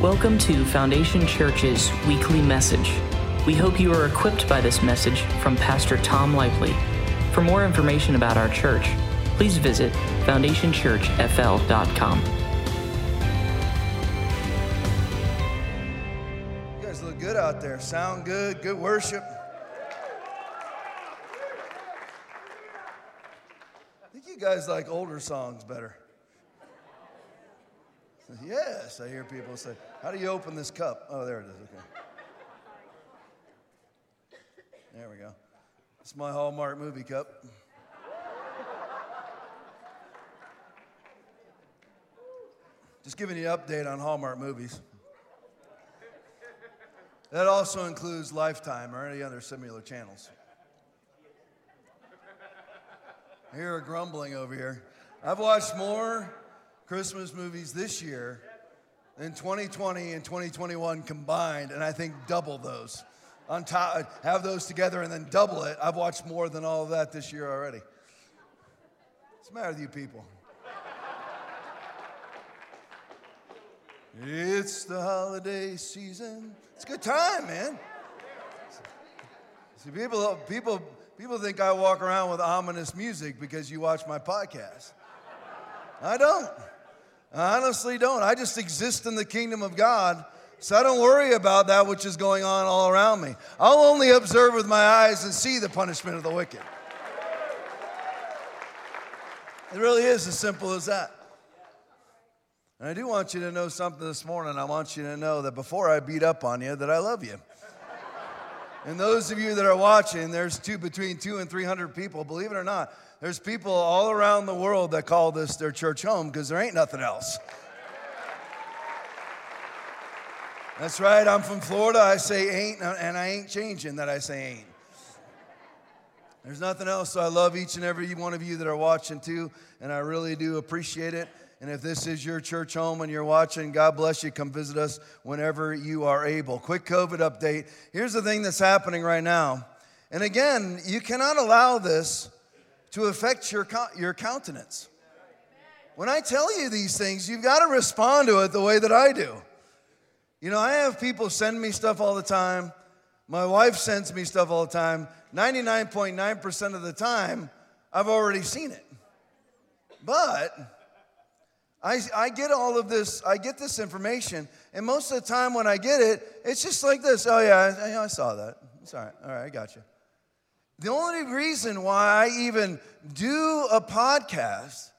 Welcome to Foundation Church's weekly message. We hope you are equipped by this message from Pastor Tom Lively. For more information about our church, please visit foundationchurchfl.com. You guys look good out there. Sound good. Good worship. I think you guys like older songs better. Yes, I hear people say, How do you open this cup? Oh, there it is. Okay. There we go. It's my Hallmark movie cup. Just giving you an update on Hallmark movies. That also includes Lifetime or any other similar channels. I hear a grumbling over here. I've watched more Christmas movies this year in 2020 and 2021 combined, and I think double those. On top, have those together and then double it. I've watched more than all of that this year already. What's the matter with you people? It's the holiday season. It's a good time, man. See, people, people, people think I walk around with ominous music because you watch my podcast. I don't. I honestly don't. I just exist in the kingdom of God, so I don't worry about that which is going on all around me. I'll only observe with my eyes and see the punishment of the wicked. It really is as simple as that. And I do want you to know something this morning. I want you to know that before I beat up on you, that I love you. and those of you that are watching, there's two between two and three hundred people. Believe it or not, there's people all around the world that call this their church home because there ain't nothing else. That's right. I'm from Florida. I say ain't, and I ain't changing that I say ain't. There's nothing else. So I love each and every one of you that are watching too, and I really do appreciate it. And if this is your church home and you're watching, God bless you. Come visit us whenever you are able. Quick COVID update. Here's the thing that's happening right now. And again, you cannot allow this to affect your, your countenance. When I tell you these things, you've got to respond to it the way that I do. You know, I have people send me stuff all the time. My wife sends me stuff all the time. 99.9% of the time, I've already seen it. But I, I get all of this, I get this information, and most of the time when I get it, it's just like this. Oh, yeah, I, I saw that. It's all right. All right, I got you. The only reason why I even do a podcast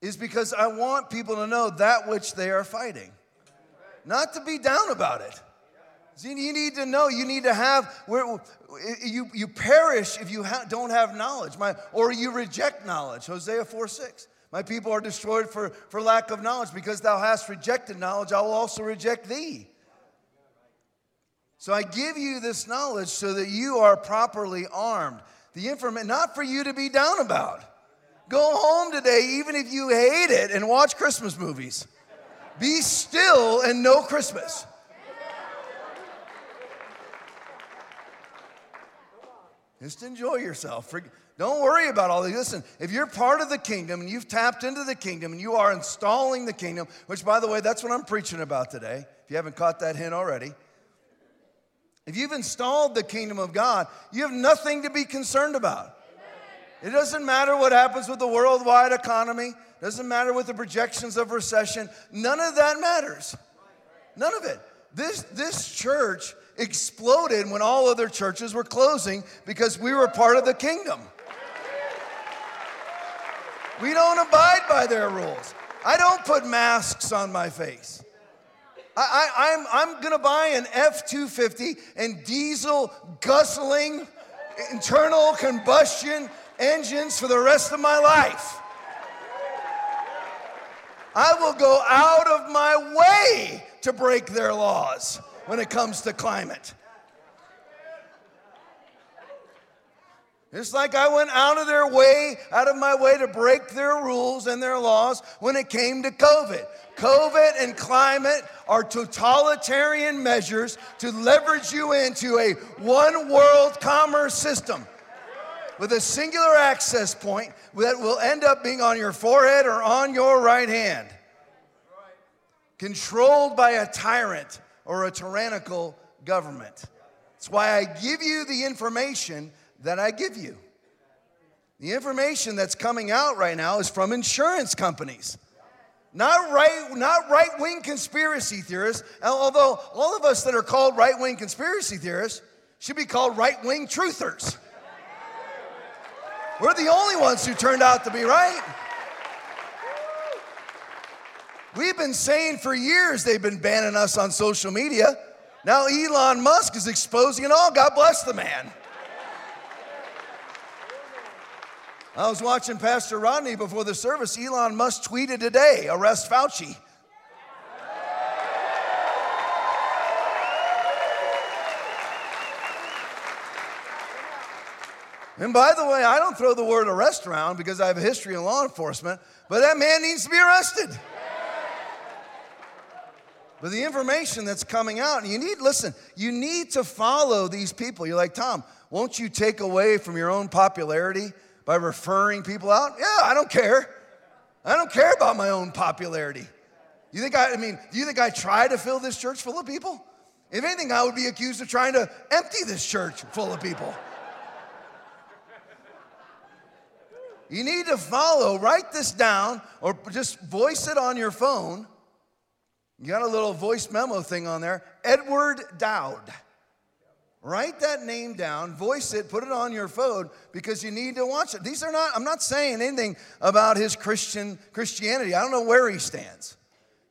is because I want people to know that which they are fighting, not to be down about it. You need to know, you need to have, where, you, you perish if you ha- don't have knowledge, my, or you reject knowledge. Hosea 4 6. My people are destroyed for, for lack of knowledge. Because thou hast rejected knowledge, I will also reject thee. So I give you this knowledge so that you are properly armed. The information, not for you to be down about. Go home today, even if you hate it, and watch Christmas movies. Be still and know Christmas. Just enjoy yourself. Don't worry about all these. Listen, if you're part of the kingdom and you've tapped into the kingdom and you are installing the kingdom, which, by the way, that's what I'm preaching about today, if you haven't caught that hint already. If you've installed the kingdom of God, you have nothing to be concerned about. It doesn't matter what happens with the worldwide economy, doesn't matter with the projections of recession. None of that matters. None of it. This, this church exploded when all other churches were closing because we were part of the kingdom. We don't abide by their rules. I don't put masks on my face. I, am I'm, I'm gonna buy an F 250 and diesel guzzling internal combustion engines for the rest of my life. I will go out of my way to break their laws when it comes to climate. It's like I went out of their way, out of my way to break their rules and their laws when it came to COVID. COVID and climate are totalitarian measures to leverage you into a one world commerce system with a singular access point that will end up being on your forehead or on your right hand. controlled by a tyrant or a tyrannical government. That's why I give you the information that I give you. The information that's coming out right now is from insurance companies. Not right, not right-wing conspiracy theorists, although all of us that are called right-wing conspiracy theorists should be called right-wing truthers. We're the only ones who turned out to be right. We've been saying for years they've been banning us on social media. Now Elon Musk is exposing it all. God bless the man. I was watching Pastor Rodney before the service. Elon Musk tweeted today arrest Fauci. And by the way, I don't throw the word arrest around because I have a history in law enforcement, but that man needs to be arrested. But the information that's coming out, you need, listen, you need to follow these people. You're like, Tom, won't you take away from your own popularity by referring people out? Yeah, I don't care. I don't care about my own popularity. You think I, I mean, do you think I try to fill this church full of people? If anything, I would be accused of trying to empty this church full of people. You need to follow, write this down, or just voice it on your phone. You got a little voice memo thing on there. Edward Dowd. Write that name down, voice it, put it on your phone because you need to watch it. These are not, I'm not saying anything about his Christian Christianity. I don't know where he stands.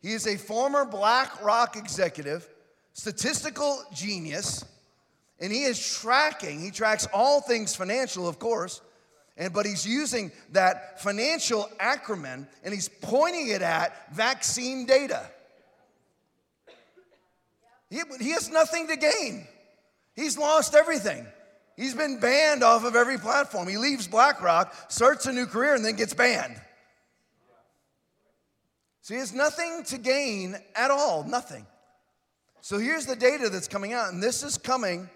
He is a former BlackRock executive, statistical genius, and he is tracking, he tracks all things financial, of course, and but he's using that financial acumen and he's pointing it at vaccine data. He, he has nothing to gain. He's lost everything. He's been banned off of every platform. He leaves BlackRock, starts a new career, and then gets banned. So he has nothing to gain at all, nothing. So here's the data that's coming out, and this is coming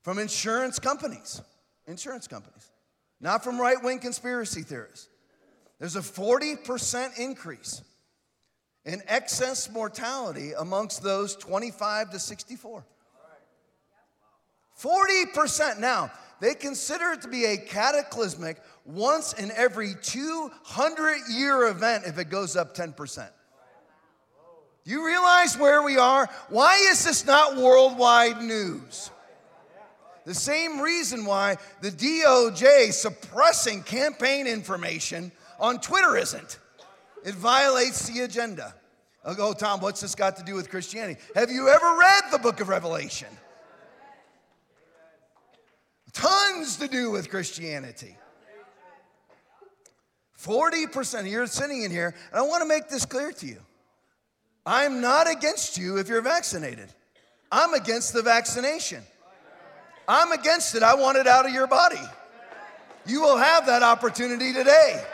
from insurance companies. Insurance companies, not from right wing conspiracy theorists. There's a 40% increase in excess mortality amongst those 25 to 64. 40%. Now, they consider it to be a cataclysmic once in every 200 year event if it goes up 10%. You realize where we are? Why is this not worldwide news? The same reason why the DOJ suppressing campaign information on Twitter isn't. It violates the agenda. I'll go, Tom, what's this got to do with Christianity? Have you ever read the book of Revelation? Tons to do with Christianity. 40%, of you're sitting in here, and I want to make this clear to you. I'm not against you if you're vaccinated. I'm against the vaccination. I'm against it. I want it out of your body. You will have that opportunity today.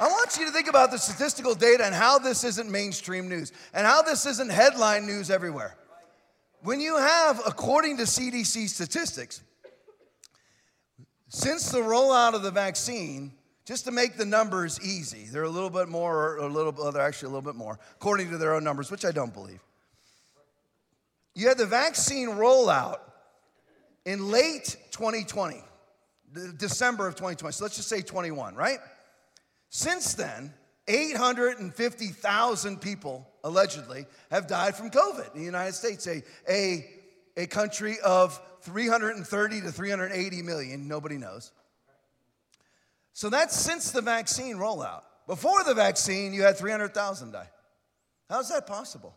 I want you to think about the statistical data and how this isn't mainstream news and how this isn't headline news everywhere. When you have, according to CDC statistics, since the rollout of the vaccine, just to make the numbers easy, they're a little bit more, or a little, well, they're actually a little bit more, according to their own numbers, which I don't believe. You had the vaccine rollout in late 2020, December of 2020. So let's just say 21, right? Since then, 850,000 people allegedly have died from COVID in the United States, a, a, a country of 330 to 380 million, nobody knows. So that's since the vaccine rollout. Before the vaccine, you had 300,000 die. How's that possible?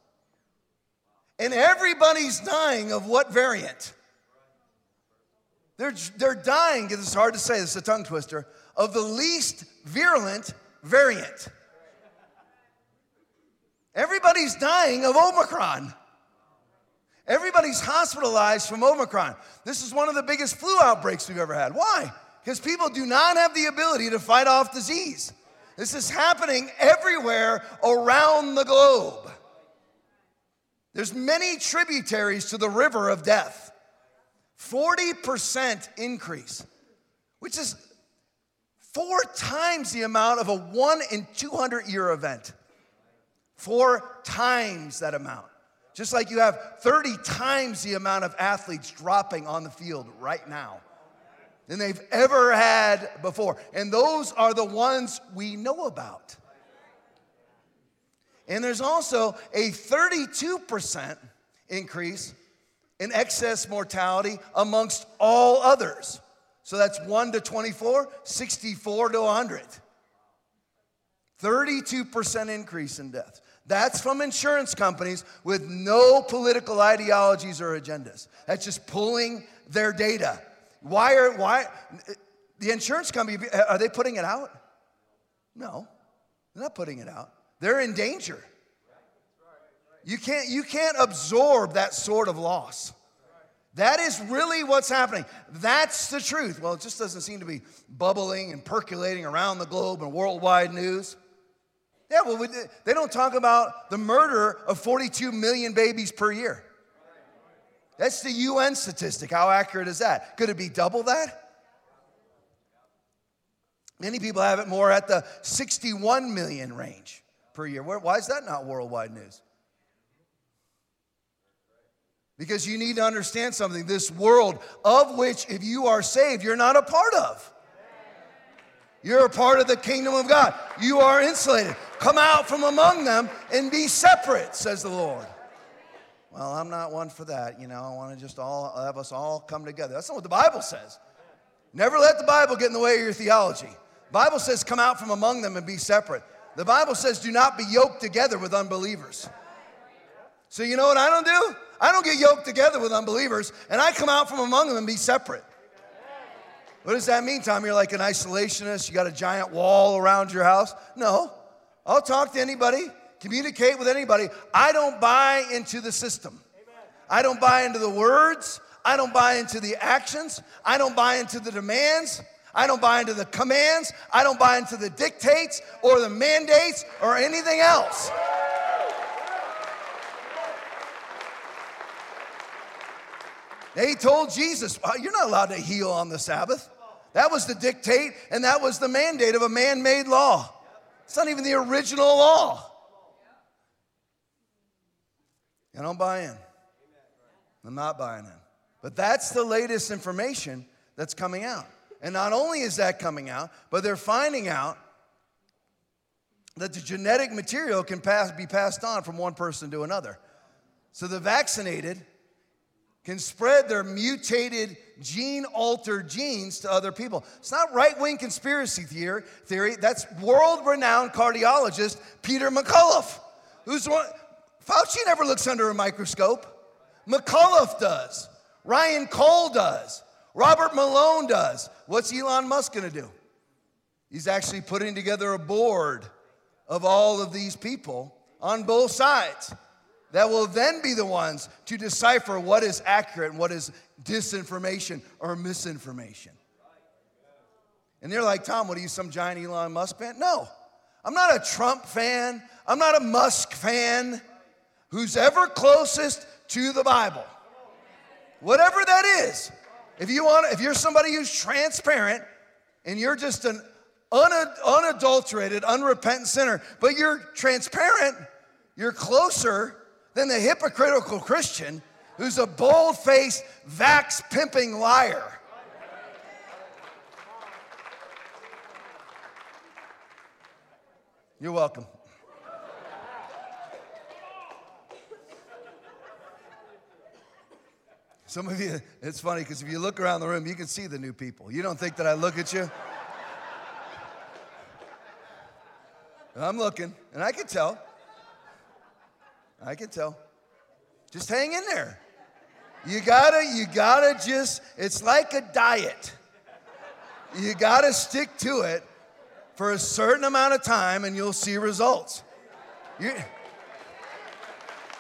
And everybody's dying of what variant? They're, they're dying, it's hard to say, this is a tongue twister, of the least virulent variant. Everybody's dying of Omicron. Everybody's hospitalized from Omicron. This is one of the biggest flu outbreaks we've ever had. Why? Because people do not have the ability to fight off disease. This is happening everywhere around the globe. There's many tributaries to the river of death. 40% increase, which is Four times the amount of a one in 200 year event. Four times that amount. Just like you have 30 times the amount of athletes dropping on the field right now than they've ever had before. And those are the ones we know about. And there's also a 32% increase in excess mortality amongst all others. So that's 1 to 24, 64 to 100. 32% increase in deaths. That's from insurance companies with no political ideologies or agendas. That's just pulling their data. Why are why the insurance company are they putting it out? No. They're not putting it out. They're in danger. You can't you can't absorb that sort of loss. That is really what's happening. That's the truth. Well, it just doesn't seem to be bubbling and percolating around the globe and worldwide news. Yeah, well, they don't talk about the murder of 42 million babies per year. That's the UN statistic. How accurate is that? Could it be double that? Many people have it more at the 61 million range per year. Why is that not worldwide news? Because you need to understand something. This world, of which, if you are saved, you're not a part of. You're a part of the kingdom of God. You are insulated. Come out from among them and be separate, says the Lord. Well, I'm not one for that. You know, I want to just all have us all come together. That's not what the Bible says. Never let the Bible get in the way of your theology. The Bible says, come out from among them and be separate. The Bible says, do not be yoked together with unbelievers. So, you know what I don't do? I don't get yoked together with unbelievers, and I come out from among them and be separate. What does that mean, Tom? You're like an isolationist, you got a giant wall around your house? No. I'll talk to anybody communicate with anybody. I don't buy into the system. I don't buy into the words. I don't buy into the actions. I don't buy into the demands. I don't buy into the commands. I don't buy into the dictates or the mandates or anything else. They told Jesus, You're not allowed to heal on the Sabbath. That was the dictate and that was the mandate of a man made law. It's not even the original law. I don't buy in. I'm not buying in. But that's the latest information that's coming out. And not only is that coming out, but they're finding out that the genetic material can pass, be passed on from one person to another. So the vaccinated can spread their mutated, gene altered genes to other people. It's not right wing conspiracy theory, That's world renowned cardiologist Peter McCullough, who's one, Fauci never looks under a microscope. McCullough does. Ryan Cole does. Robert Malone does. What's Elon Musk gonna do? He's actually putting together a board of all of these people on both sides that will then be the ones to decipher what is accurate and what is disinformation or misinformation. And they're like, Tom, what are you, some giant Elon Musk fan? No, I'm not a Trump fan. I'm not a Musk fan who's ever closest to the Bible. Whatever that is. If you want if you're somebody who's transparent and you're just an unadulterated, unrepentant sinner, but you're transparent, you're closer than the hypocritical Christian who's a bold-faced, vax pimping liar. You're welcome. Some of you, it's funny because if you look around the room, you can see the new people. You don't think that I look at you? I'm looking, and I can tell. I can tell. Just hang in there. You gotta, you gotta just, it's like a diet. You gotta stick to it for a certain amount of time and you'll see results. You,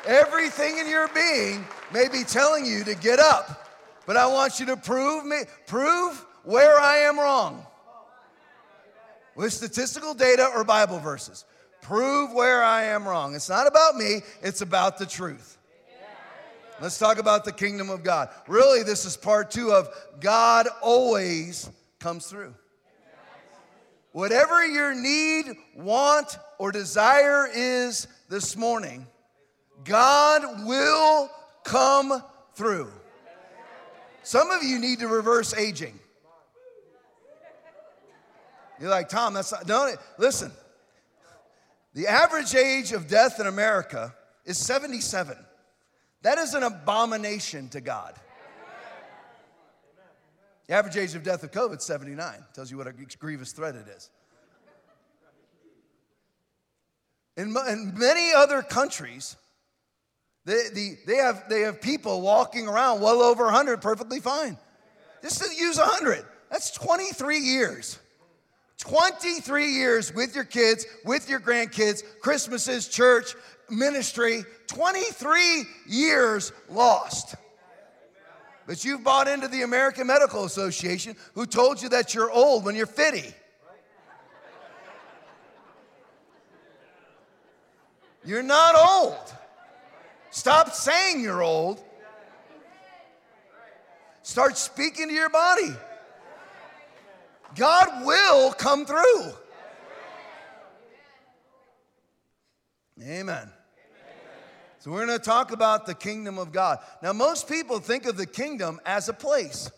everything in your being may be telling you to get up, but I want you to prove me, prove where I am wrong. With statistical data or Bible verses. Prove where I am wrong. It's not about me, it's about the truth. Let's talk about the kingdom of God. Really, this is part two of God always comes through. whatever your need, want, or desire is this morning, God will come through. Some of you need to reverse aging. You're like, Tom, that's not, don't, listen. The average age of death in America is 77. That is an abomination to God. The average age of death of COVID is 79. Tells you what a grievous threat it is. In, in many other countries, they, the, they, have, they have people walking around well over 100 perfectly fine. Just to use 100, that's 23 years. 23 years with your kids, with your grandkids, Christmases, church, ministry, 23 years lost. But you've bought into the American Medical Association who told you that you're old when you're 50. You're not old. Stop saying you're old. Start speaking to your body. God will come through. Amen. So, we're going to talk about the kingdom of God. Now, most people think of the kingdom as a place.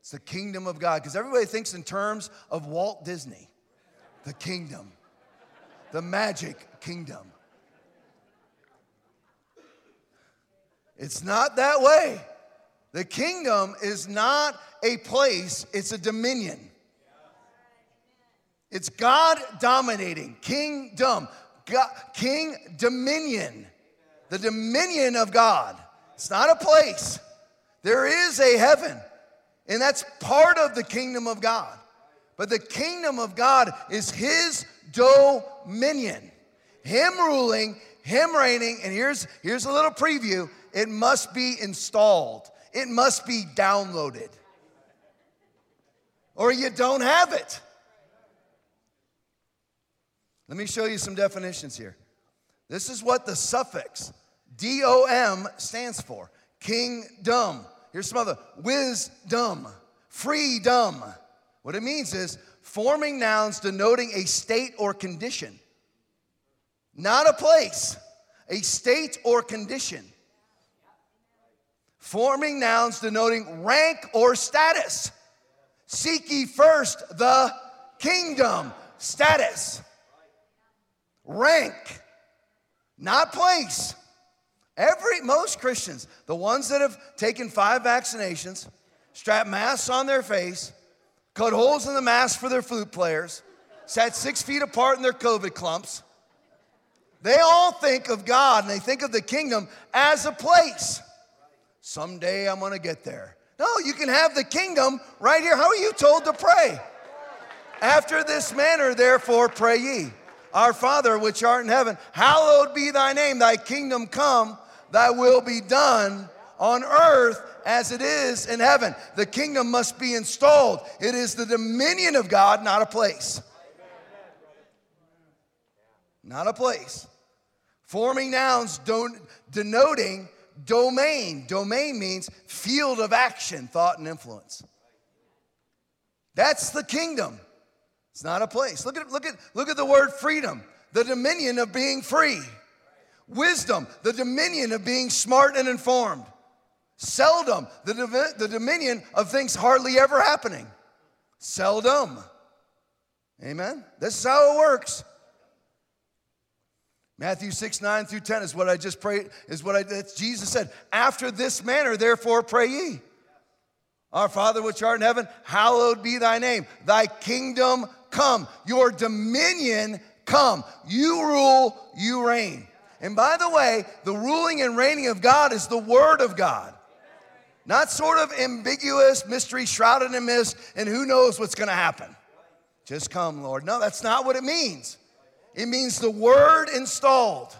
It's the kingdom of God because everybody thinks in terms of Walt Disney, the kingdom, the magic kingdom. It's not that way. The kingdom is not a place, it's a dominion. It's God dominating, kingdom, God, king dominion, the dominion of God. It's not a place. There is a heaven, and that's part of the kingdom of God. But the kingdom of God is His dominion, Him ruling, Him reigning. And here's, here's a little preview it must be installed, it must be downloaded, or you don't have it. Let me show you some definitions here. This is what the suffix DOM stands for kingdom. Here's some other wisdom, freedom. What it means is forming nouns denoting a state or condition, not a place, a state or condition. Forming nouns denoting rank or status. Seek ye first the kingdom, status rank, not place. Every most Christians, the ones that have taken five vaccinations, strapped masks on their face, cut holes in the mask for their flute players, sat six feet apart in their COVID clumps, they all think of God and they think of the kingdom as a place. Someday I'm gonna get there. No, you can have the kingdom right here. How are you told to pray? After this manner, therefore, pray ye. Our Father, which art in heaven, hallowed be thy name, thy kingdom come, thy will be done on earth as it is in heaven. The kingdom must be installed. It is the dominion of God, not a place. Not a place. Forming nouns don't, denoting domain. Domain means field of action, thought, and influence. That's the kingdom. It's not a place. Look at, look at, look at the word freedom, the dominion of being free. Wisdom, the dominion of being smart and informed. Seldom, the, the dominion of things hardly ever happening. Seldom. Amen? This is how it works. Matthew 6, 9 through 10 is what I just prayed, is what I, Jesus said. After this manner, therefore, pray ye. Our Father which art in heaven, hallowed be thy name. Thy kingdom come, your dominion come. You rule, you reign. And by the way, the ruling and reigning of God is the Word of God. Not sort of ambiguous, mystery shrouded in mist, and who knows what's gonna happen. Just come, Lord. No, that's not what it means. It means the Word installed.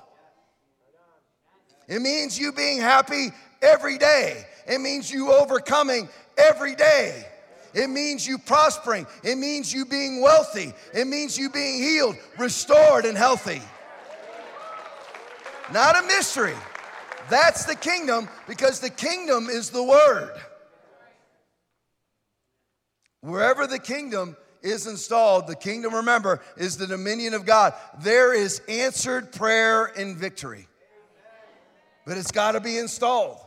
It means you being happy every day. It means you overcoming every day. It means you prospering. It means you being wealthy. It means you being healed, restored, and healthy. Not a mystery. That's the kingdom because the kingdom is the word. Wherever the kingdom is installed, the kingdom, remember, is the dominion of God. There is answered prayer and victory. But it's got to be installed.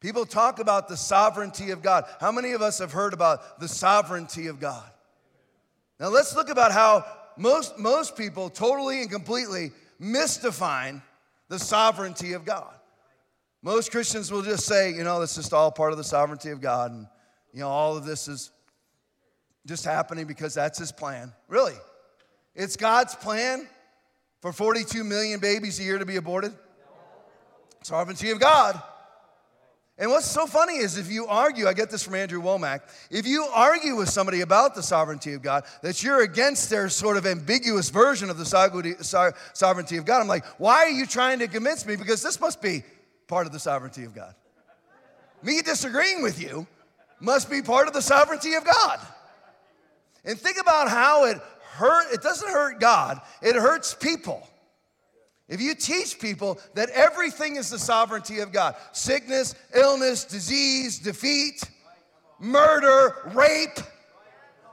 People talk about the sovereignty of God. How many of us have heard about the sovereignty of God? Now let's look about how most, most people totally and completely misdefine the sovereignty of God. Most Christians will just say, you know, it's just all part of the sovereignty of God, and you know, all of this is just happening because that's his plan. Really? It's God's plan for 42 million babies a year to be aborted? Sovereignty of God. And what's so funny is if you argue, I get this from Andrew Wommack, if you argue with somebody about the sovereignty of God, that you're against their sort of ambiguous version of the sovereignty of God, I'm like, why are you trying to convince me? Because this must be part of the sovereignty of God. Me disagreeing with you must be part of the sovereignty of God. And think about how it hurt, it doesn't hurt God, it hurts people. If you teach people that everything is the sovereignty of God sickness, illness, disease, defeat, murder, rape,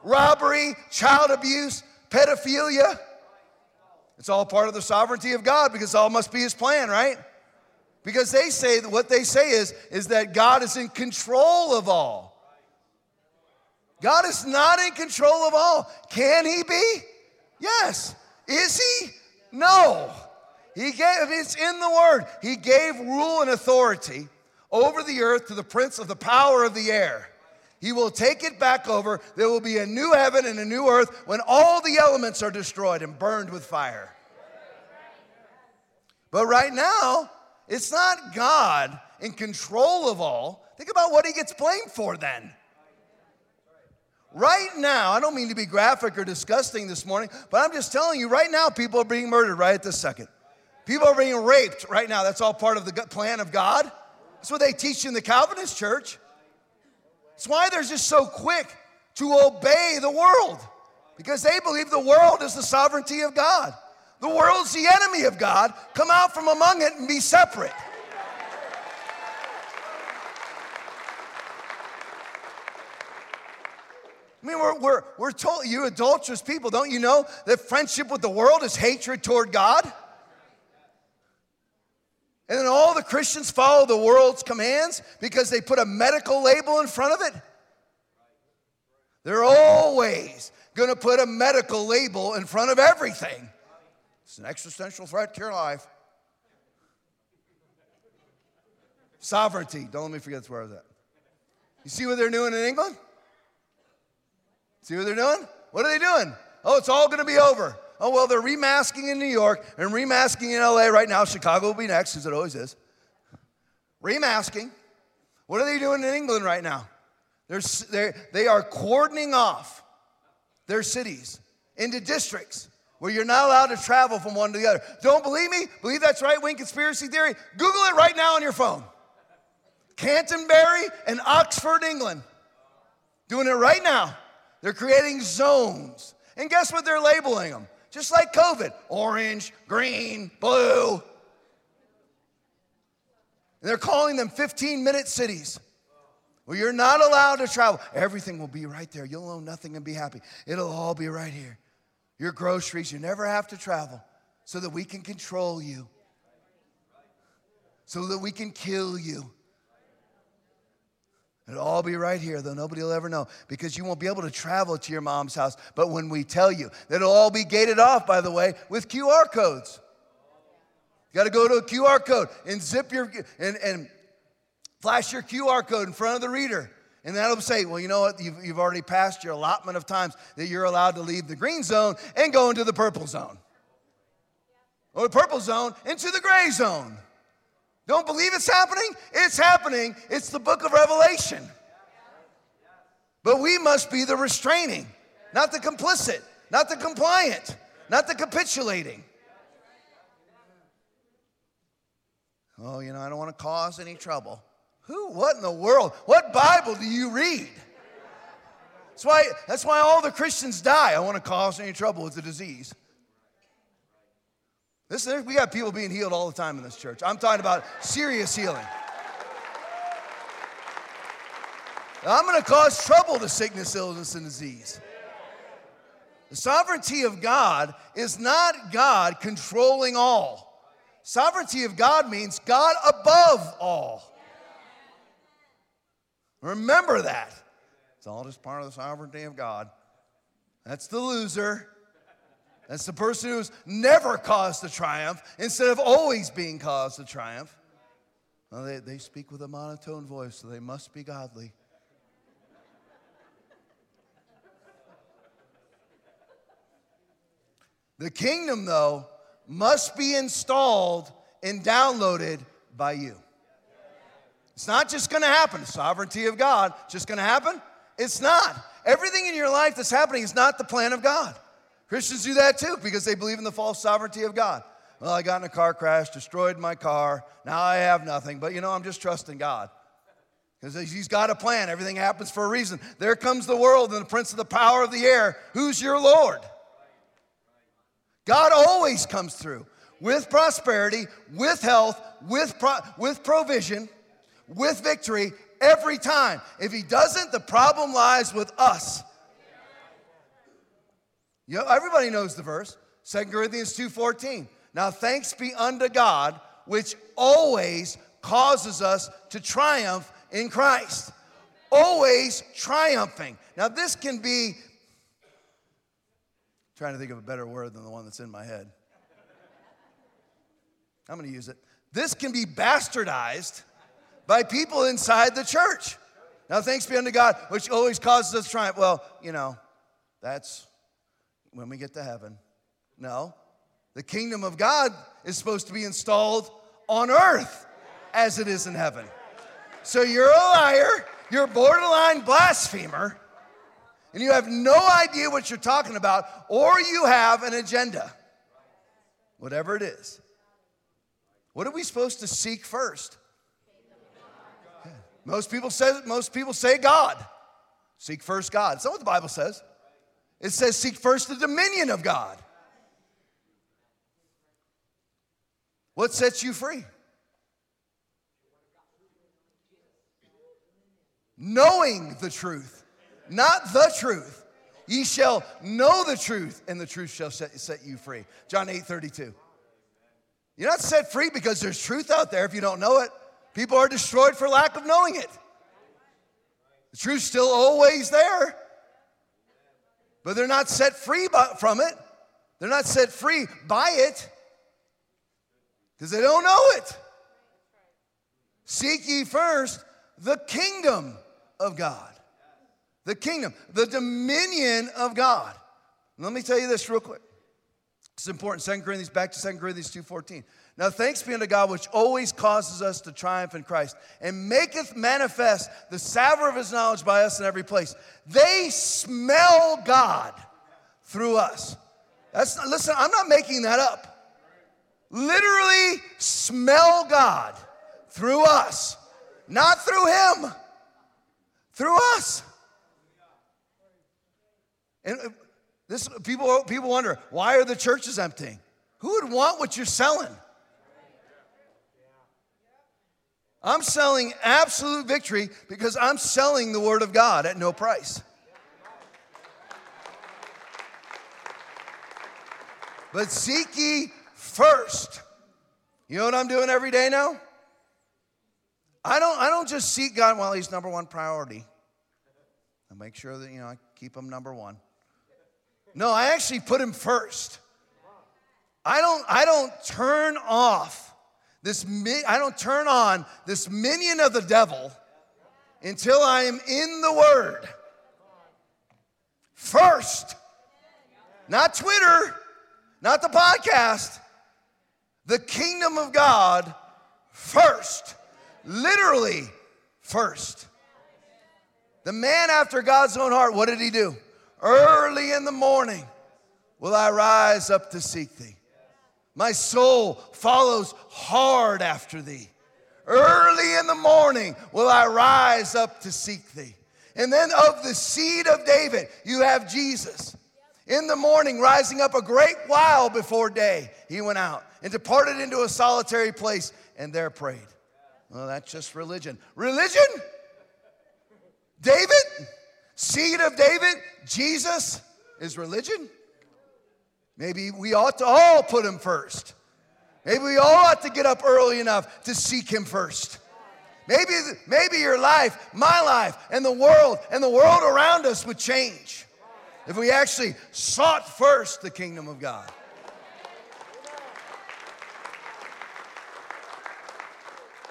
robbery, child abuse, pedophilia, it's all part of the sovereignty of God because all must be His plan, right? Because they say that what they say is, is that God is in control of all. God is not in control of all. Can He be? Yes. Is He? No. He gave, it's in the word. He gave rule and authority over the earth to the prince of the power of the air. He will take it back over. There will be a new heaven and a new earth when all the elements are destroyed and burned with fire. But right now, it's not God in control of all. Think about what he gets blamed for then. Right now, I don't mean to be graphic or disgusting this morning, but I'm just telling you, right now, people are being murdered right at this second. People are being raped right now. That's all part of the plan of God. That's what they teach in the Calvinist church. That's why they're just so quick to obey the world because they believe the world is the sovereignty of God. The world's the enemy of God. Come out from among it and be separate. I mean, we're, we're, we're told, you adulterous people, don't you know that friendship with the world is hatred toward God? Christians follow the world's commands because they put a medical label in front of it. They're always going to put a medical label in front of everything. It's an existential threat to your life. Sovereignty. Don't let me forget where I was at. You see what they're doing in England? See what they're doing? What are they doing? Oh, it's all going to be over. Oh, well, they're remasking in New York and remasking in LA right now. Chicago will be next, as it always is. Remasking. What are they doing in England right now? They're, they're, they are cordoning off their cities into districts where you're not allowed to travel from one to the other. Don't believe me? Believe that's right wing conspiracy theory? Google it right now on your phone. Canterbury and Oxford, England. Doing it right now. They're creating zones. And guess what they're labeling them? just like COVID orange, green, blue. And they're calling them 15 minute cities Well, you're not allowed to travel. Everything will be right there. You'll own nothing and be happy. It'll all be right here. Your groceries, you never have to travel so that we can control you, so that we can kill you. It'll all be right here, though nobody will ever know because you won't be able to travel to your mom's house. But when we tell you, it'll all be gated off, by the way, with QR codes. Got to go to a QR code and zip your and, and flash your QR code in front of the reader. And that'll say, well, you know what? You've, you've already passed your allotment of times that you're allowed to leave the green zone and go into the purple zone. Or the purple zone into the gray zone. Don't believe it's happening? It's happening. It's the book of Revelation. But we must be the restraining, not the complicit, not the compliant, not the capitulating. Oh, you know, I don't want to cause any trouble. Who, what in the world? What Bible do you read? That's why, that's why all the Christians die. I want to cause any trouble with the disease. This, we got people being healed all the time in this church. I'm talking about serious healing. I'm going to cause trouble to sickness, illness, and disease. The sovereignty of God is not God controlling all. Sovereignty of God means God above all. Remember that. It's all just part of the sovereignty of God. That's the loser. That's the person who's never caused a triumph instead of always being caused a triumph. Well, they, they speak with a monotone voice, so they must be godly. The kingdom, though, must be installed and downloaded by you. It's not just gonna happen. Sovereignty of God, just gonna happen? It's not. Everything in your life that's happening is not the plan of God. Christians do that too because they believe in the false sovereignty of God. Well, I got in a car crash, destroyed my car. Now I have nothing, but you know, I'm just trusting God. Because he's got a plan. Everything happens for a reason. There comes the world and the prince of the power of the air. Who's your Lord? God always comes through with prosperity, with health, with, pro- with provision, with victory every time. If he doesn't, the problem lies with us. You know, everybody knows the verse, 2 Corinthians 2:14. Now thanks be unto God, which always causes us to triumph in Christ. Always triumphing. Now this can be trying to think of a better word than the one that's in my head. I'm going to use it. This can be bastardized by people inside the church. Now, thanks be unto God, which always causes us triumph. Well, you know, that's when we get to heaven. No, the kingdom of God is supposed to be installed on earth as it is in heaven. So you're a liar, you're a borderline blasphemer, and you have no idea what you're talking about, or you have an agenda, whatever it is. What are we supposed to seek first? Most people say most people say God. Seek first God. That's not what the Bible says. It says seek first the dominion of God. What sets you free? Knowing the truth, not the truth. Ye shall know the truth, and the truth shall set, set you free. John 8 32. You're not set free because there's truth out there if you don't know it. People are destroyed for lack of knowing it. The truth's still always there, but they're not set free by, from it. They're not set free by it because they don't know it. Seek ye first the kingdom of God. The kingdom, the dominion of God. Let me tell you this real quick. It's important. Second Corinthians, back to Second Corinthians 2.14. Now thanks be unto God, which always causes us to triumph in Christ, and maketh manifest the savor of his knowledge by us in every place. They smell God through us. That's not, listen, I'm not making that up. Literally smell God through us, not through him, through us. And uh, this, people, people wonder, why are the churches empty? Who would want what you're selling? I'm selling absolute victory because I'm selling the Word of God at no price. But seek ye first. You know what I'm doing every day now? I don't, I don't just seek God while He's number one priority. I make sure that, you know, I keep Him number one. No, I actually put him first. I don't, I don't turn off this, I don't turn on this minion of the devil until I am in the Word. First, not Twitter, not the podcast, the kingdom of God first. Literally, first. The man after God's own heart, what did he do? Early in the morning will I rise up to seek thee. My soul follows hard after thee. Early in the morning will I rise up to seek thee. And then of the seed of David, you have Jesus. In the morning, rising up a great while before day, he went out and departed into a solitary place and there prayed. Well, that's just religion. Religion? David? Seed of David, Jesus is religion? Maybe we ought to all put him first. Maybe we all ought to get up early enough to seek him first. Maybe, maybe your life, my life, and the world, and the world around us would change if we actually sought first the kingdom of God.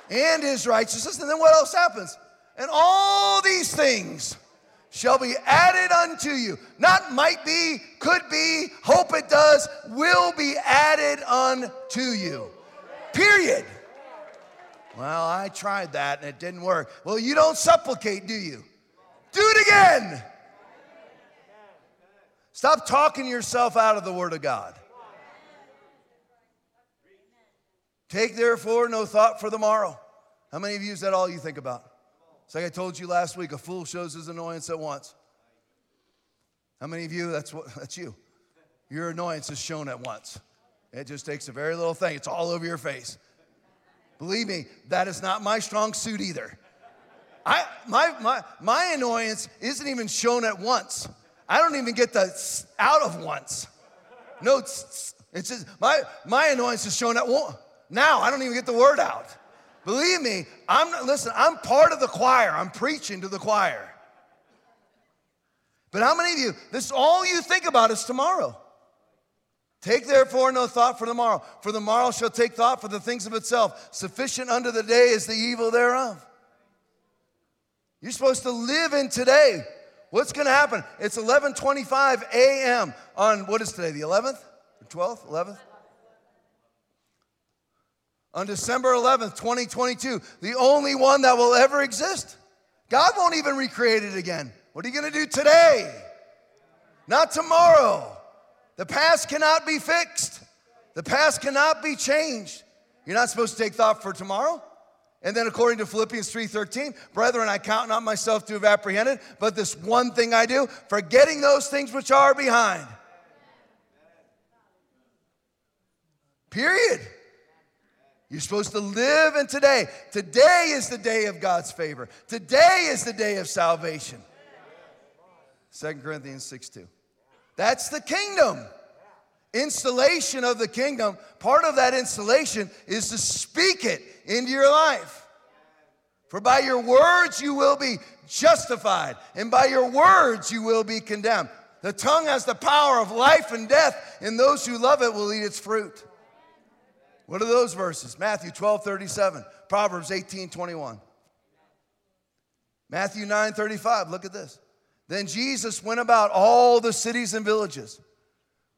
And his righteousness. And then what else happens? And all these things shall be added unto you. Not might be, could be, hope it does, will be added unto you. Period. Well, I tried that and it didn't work. Well, you don't supplicate, do you? Do it again. Stop talking yourself out of the Word of God. Take therefore no thought for the morrow. How many of you is that all you think about? It's like I told you last week, a fool shows his annoyance at once. How many of you, that's, what, that's you. Your annoyance is shown at once. It just takes a very little thing, it's all over your face. Believe me, that is not my strong suit either. I, my, my, my annoyance isn't even shown at once. I don't even get the out of once. No, it's, it's just, my, my annoyance is shown at one. Now, I don't even get the word out. Believe me, I'm not, listen, I'm part of the choir. I'm preaching to the choir. But how many of you, this all you think about is tomorrow? Take therefore no thought for tomorrow, for the morrow shall take thought for the things of itself. Sufficient unto the day is the evil thereof. You're supposed to live in today. What's going to happen? It's 11:25 a.m. on what is today? The 11th, the 12th, 11th on December 11th, 2022, the only one that will ever exist. God won't even recreate it again. What are you going to do today? Not tomorrow. The past cannot be fixed. The past cannot be changed. You're not supposed to take thought for tomorrow. And then according to Philippians 3:13, brethren, I count not myself to have apprehended, but this one thing I do, forgetting those things which are behind. Period. You're supposed to live in today. Today is the day of God's favor. Today is the day of salvation. 2 Corinthians 6 2. That's the kingdom. Installation of the kingdom, part of that installation is to speak it into your life. For by your words you will be justified, and by your words you will be condemned. The tongue has the power of life and death, and those who love it will eat its fruit. What are those verses? Matthew 12, 37, Proverbs 18, 21. Matthew 9, 35, look at this. Then Jesus went about all the cities and villages,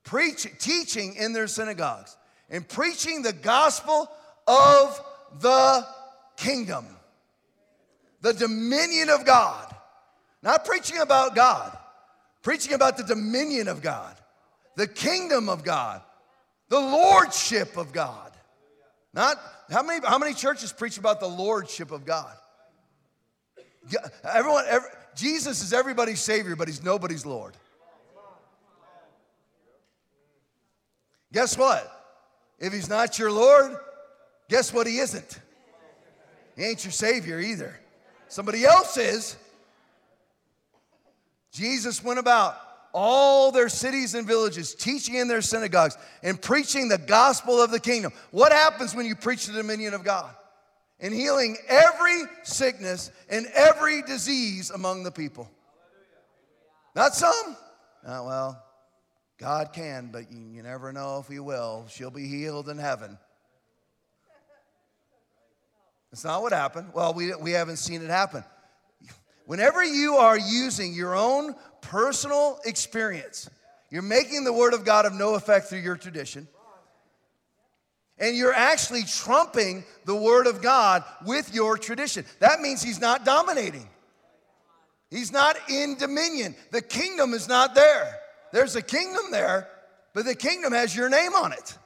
preaching, teaching in their synagogues, and preaching the gospel of the kingdom, the dominion of God. Not preaching about God, preaching about the dominion of God, the kingdom of God, the lordship of God. Not how many, how many churches preach about the lordship of God? Everyone, every, Jesus is everybody's Savior, but He's nobody's Lord. Guess what? If He's not your Lord, guess what He isn't? He ain't your Savior either. Somebody else is. Jesus went about all their cities and villages, teaching in their synagogues and preaching the gospel of the kingdom. What happens when you preach the dominion of God? And healing every sickness and every disease among the people. Not some. Uh, well, God can, but you, you never know if He will. She'll be healed in heaven. That's not what happened. Well, we, we haven't seen it happen. Whenever you are using your own personal experience, you're making the Word of God of no effect through your tradition. And you're actually trumping the Word of God with your tradition. That means He's not dominating, He's not in dominion. The kingdom is not there. There's a kingdom there, but the kingdom has your name on it.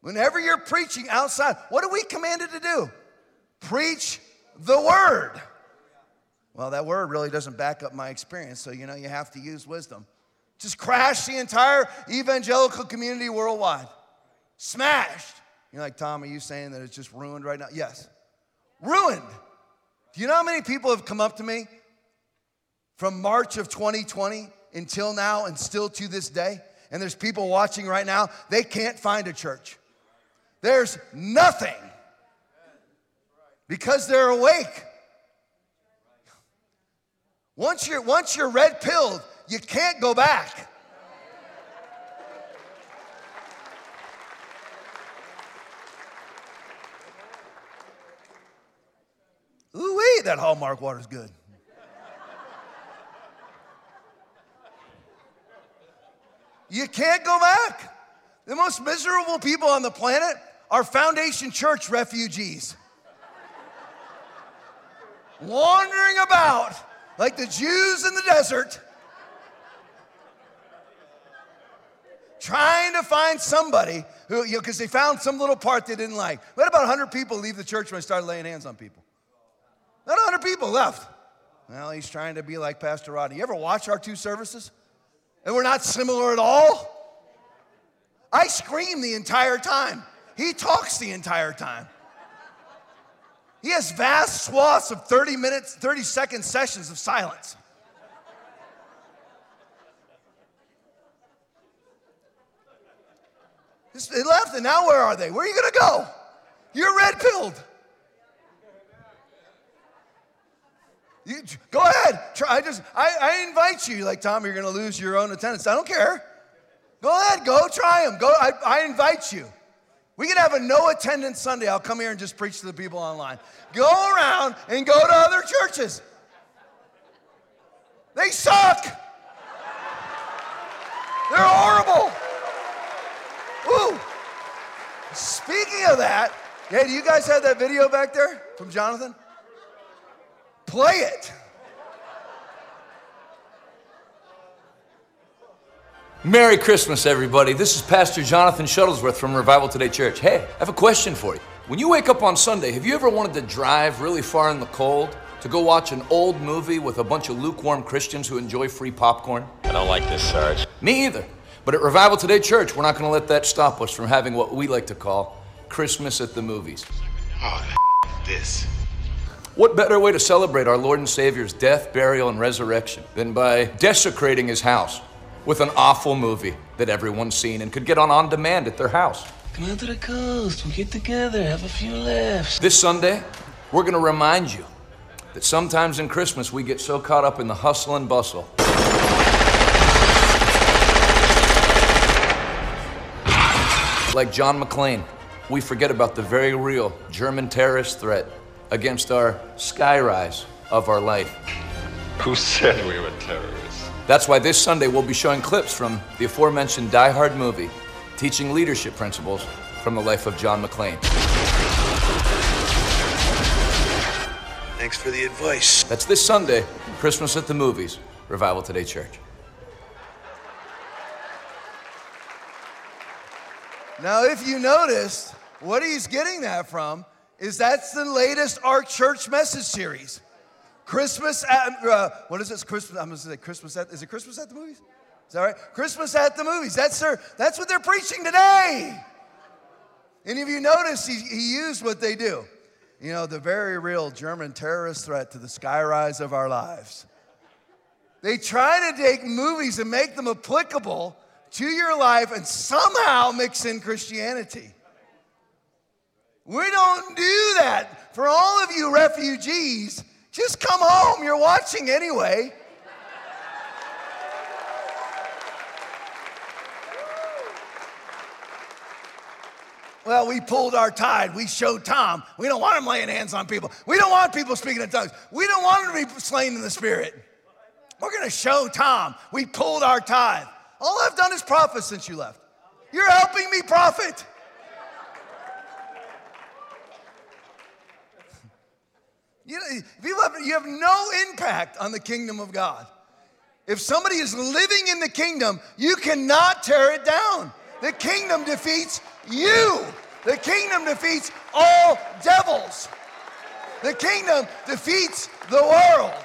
Whenever you're preaching outside, what are we commanded to do? Preach the Word. Well, that word really doesn't back up my experience, so you know you have to use wisdom. Just crash the entire evangelical community worldwide. Smashed. You're like, Tom, are you saying that it's just ruined right now? Yes. Ruined. Do you know how many people have come up to me from March of 2020 until now and still to this day? and there's people watching right now, they can't find a church. There's nothing because they're awake. Once you're, once you're red pilled, you can't go back. Ooh wee, that Hallmark water's good. You can't go back. The most miserable people on the planet are Foundation Church refugees. Wandering about like the Jews in the desert, trying to find somebody who, you know, because they found some little part they didn't like. We had about 100 people leave the church when I started laying hands on people. Not 100 people left. Well, he's trying to be like Pastor Rodney. You ever watch our two services? And we're not similar at all? I scream the entire time. He talks the entire time. He has vast swaths of 30 minutes, 30 second sessions of silence. They left, and now where are they? Where are you gonna go? You're red pilled. You, go ahead. Try. I just I, I invite you. Like Tom, you're gonna lose your own attendance. I don't care. Go ahead. Go try them. Go. I, I invite you. We can have a no attendance Sunday. I'll come here and just preach to the people online. Go around and go to other churches. They suck. They're horrible. Ooh. Speaking of that, hey, do you guys have that video back there from Jonathan? Play it. Merry Christmas, everybody. This is Pastor Jonathan Shuttlesworth from Revival Today Church. Hey, I have a question for you. When you wake up on Sunday, have you ever wanted to drive really far in the cold to go watch an old movie with a bunch of lukewarm Christians who enjoy free popcorn? I don't like this, Sarge. Me either. But at Revival Today Church, we're not going to let that stop us from having what we like to call Christmas at the movies. Oh, this. What better way to celebrate our Lord and Savior's death, burial, and resurrection than by desecrating his house? With an awful movie that everyone's seen and could get on on demand at their house. Come out to the coast. We'll get together, have a few laughs. This Sunday, we're going to remind you that sometimes in Christmas we get so caught up in the hustle and bustle. Like John McClane, we forget about the very real German terrorist threat against our skyrise of our life. Who said we were terrorists? That's why this Sunday we'll be showing clips from the aforementioned Die Hard movie, teaching leadership principles from the life of John McClane. Thanks for the advice. That's this Sunday, Christmas at the Movies, Revival Today Church. Now, if you noticed, what he's getting that from is that's the latest Ark Church message series. Christmas at, uh, what is this? Christmas, I'm gonna say Christmas at, is it Christmas at the movies? Is that right? Christmas at the movies. That's their, that's what they're preaching today. Any of you notice, he, he used what they do. You know, the very real German terrorist threat to the skyrise of our lives. They try to take movies and make them applicable to your life and somehow mix in Christianity. We don't do that. For all of you refugees, just come home. You're watching anyway. Well, we pulled our tide. We showed Tom. We don't want him laying hands on people. We don't want people speaking in tongues. We don't want him to be slain in the spirit. We're going to show Tom. We pulled our tithe. All I've done is profit since you left. You're helping me profit. You, know, people have, you have no impact on the kingdom of God. If somebody is living in the kingdom, you cannot tear it down. The kingdom defeats you. The kingdom defeats all devils. The kingdom defeats the world.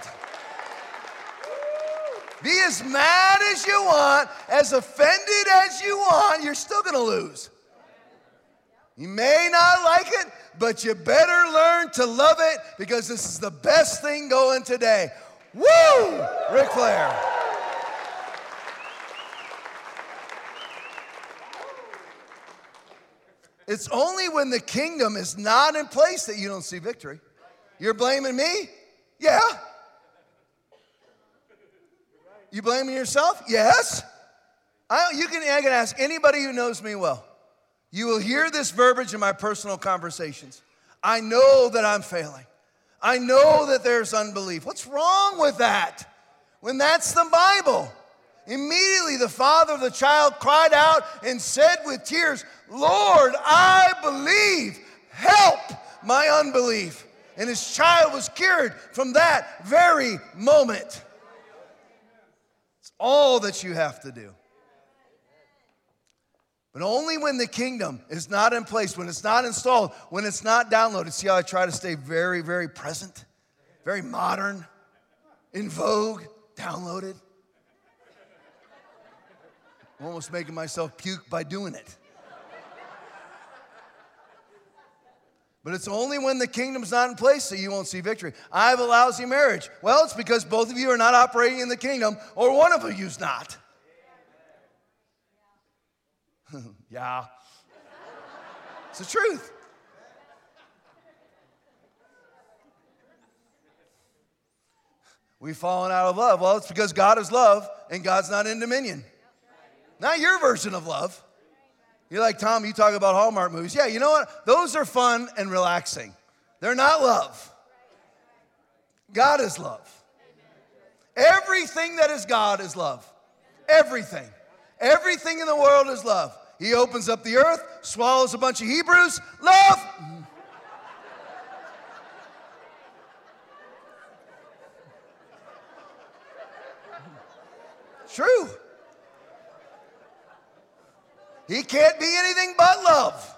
Be as mad as you want, as offended as you want, you're still gonna lose. You may not like it, but you better learn to love it because this is the best thing going today. Woo! Ric Flair. It's only when the kingdom is not in place that you don't see victory. You're blaming me? Yeah. You blaming yourself? Yes. I, you, can, I can ask anybody who knows me well. You will hear this verbiage in my personal conversations. I know that I'm failing. I know that there's unbelief. What's wrong with that? When that's the Bible. Immediately the father of the child cried out and said with tears, Lord, I believe, help my unbelief. And his child was cured from that very moment. It's all that you have to do. But only when the kingdom is not in place, when it's not installed, when it's not downloaded. See how I try to stay very, very present, very modern, in vogue, downloaded? I'm almost making myself puke by doing it. But it's only when the kingdom's not in place that you won't see victory. I have a lousy marriage. Well, it's because both of you are not operating in the kingdom, or one of you's not. yeah. It's the truth. We've fallen out of love. Well, it's because God is love and God's not in dominion. Not your version of love. You're like, Tom, you talk about Hallmark movies. Yeah, you know what? Those are fun and relaxing. They're not love. God is love. Everything that is God is love. Everything. Everything in the world is love. He opens up the earth, swallows a bunch of Hebrews, love. True. He can't be anything but love.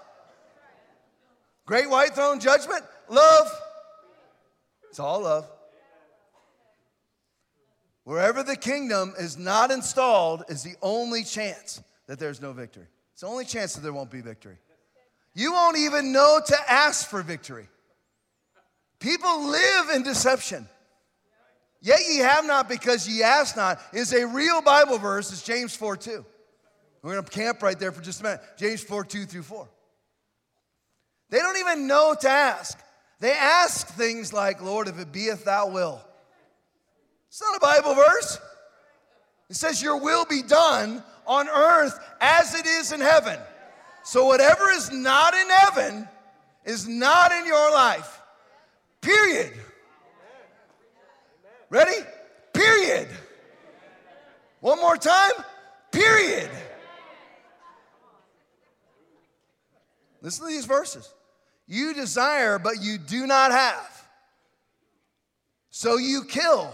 Great white throne judgment, love. It's all love. Wherever the kingdom is not installed is the only chance that there's no victory. The only chance that there won't be victory. You won't even know to ask for victory. People live in deception. Yet ye have not because ye ask not is a real Bible verse. It's James 4 2. We're going to camp right there for just a minute. James 4 2 through 4. They don't even know to ask. They ask things like, Lord, if it beeth thou will. It's not a Bible verse. It says, Your will be done on earth as it is in heaven. So, whatever is not in heaven is not in your life. Period. Ready? Period. One more time. Period. Listen to these verses. You desire, but you do not have. So you kill.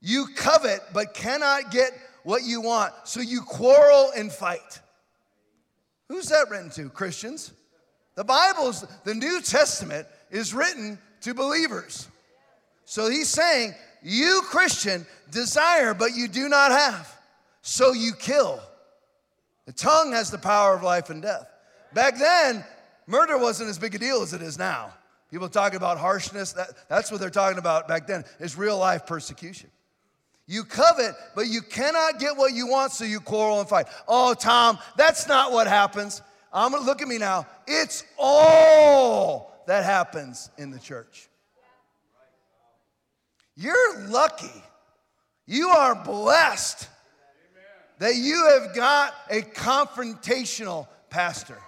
You covet, but cannot get what you want. So you quarrel and fight. Who's that written to? Christians. The Bible's, the New Testament is written to believers. So he's saying, You, Christian, desire, but you do not have. So you kill. The tongue has the power of life and death. Back then, murder wasn't as big a deal as it is now. People talking about harshness, that, that's what they're talking about back then, is real life persecution. You covet, but you cannot get what you want, so you quarrel and fight. Oh, Tom, that's not what happens. I'm gonna look at me now. It's all that happens in the church. You're lucky. You are blessed that you have got a confrontational pastor.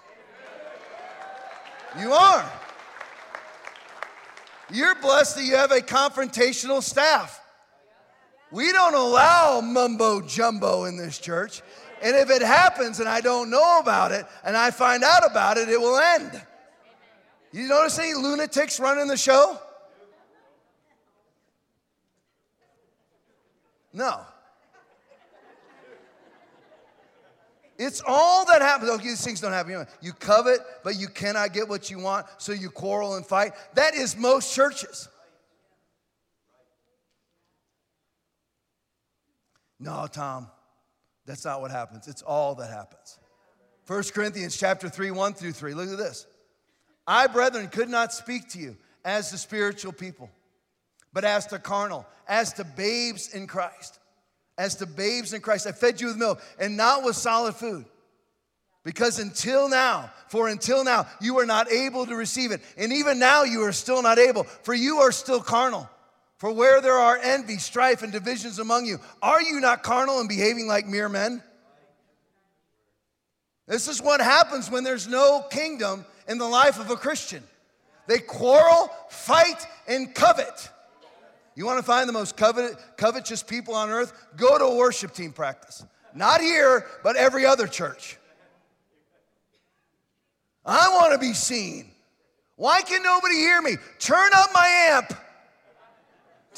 You are. You're blessed that you have a confrontational staff. We don't allow mumbo jumbo in this church. And if it happens and I don't know about it and I find out about it, it will end. You notice any lunatics running the show? No. It's all that happens. Okay, these things don't happen. You covet, but you cannot get what you want, so you quarrel and fight. That is most churches. No, Tom, that's not what happens. It's all that happens. 1 Corinthians chapter 3, 1 through 3. Look at this. I, brethren, could not speak to you as to spiritual people, but as to carnal, as to babes in Christ as to babes in Christ. I fed you with milk and not with solid food. Because until now, for until now, you were not able to receive it. And even now, you are still not able, for you are still carnal. For where there are envy, strife, and divisions among you, are you not carnal and behaving like mere men? This is what happens when there's no kingdom in the life of a Christian. They quarrel, fight, and covet. You want to find the most covet, covetous people on earth? Go to a worship team practice. Not here, but every other church. I want to be seen. Why can nobody hear me? Turn up my amp.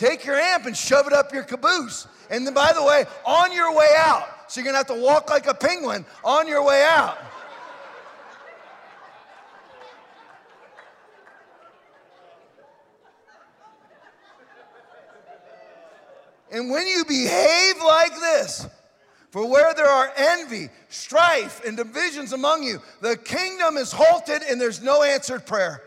Take your amp and shove it up your caboose. And then, by the way, on your way out, so you're gonna have to walk like a penguin on your way out. And when you behave like this, for where there are envy, strife, and divisions among you, the kingdom is halted and there's no answered prayer.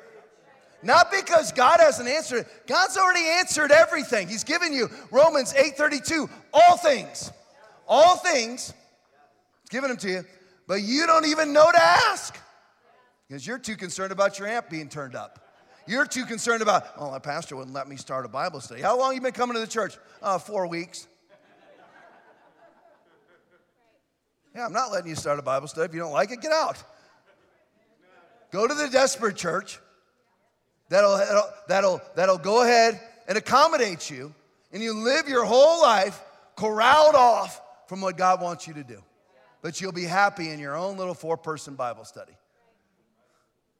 Not because God hasn't answered. God's already answered everything. He's given you Romans 8:32, all things. All things. He's given them to you, but you don't even know to ask. Because you're too concerned about your amp being turned up. You're too concerned about, oh, my pastor wouldn't let me start a Bible study. How long you been coming to the church? Uh, four weeks. Yeah, I'm not letting you start a Bible study. If you don't like it, get out. Go to the desperate church that'll, that'll, that'll, go ahead and accommodate you, and you live your whole life corralled off from what God wants you to do. But you'll be happy in your own little four person Bible study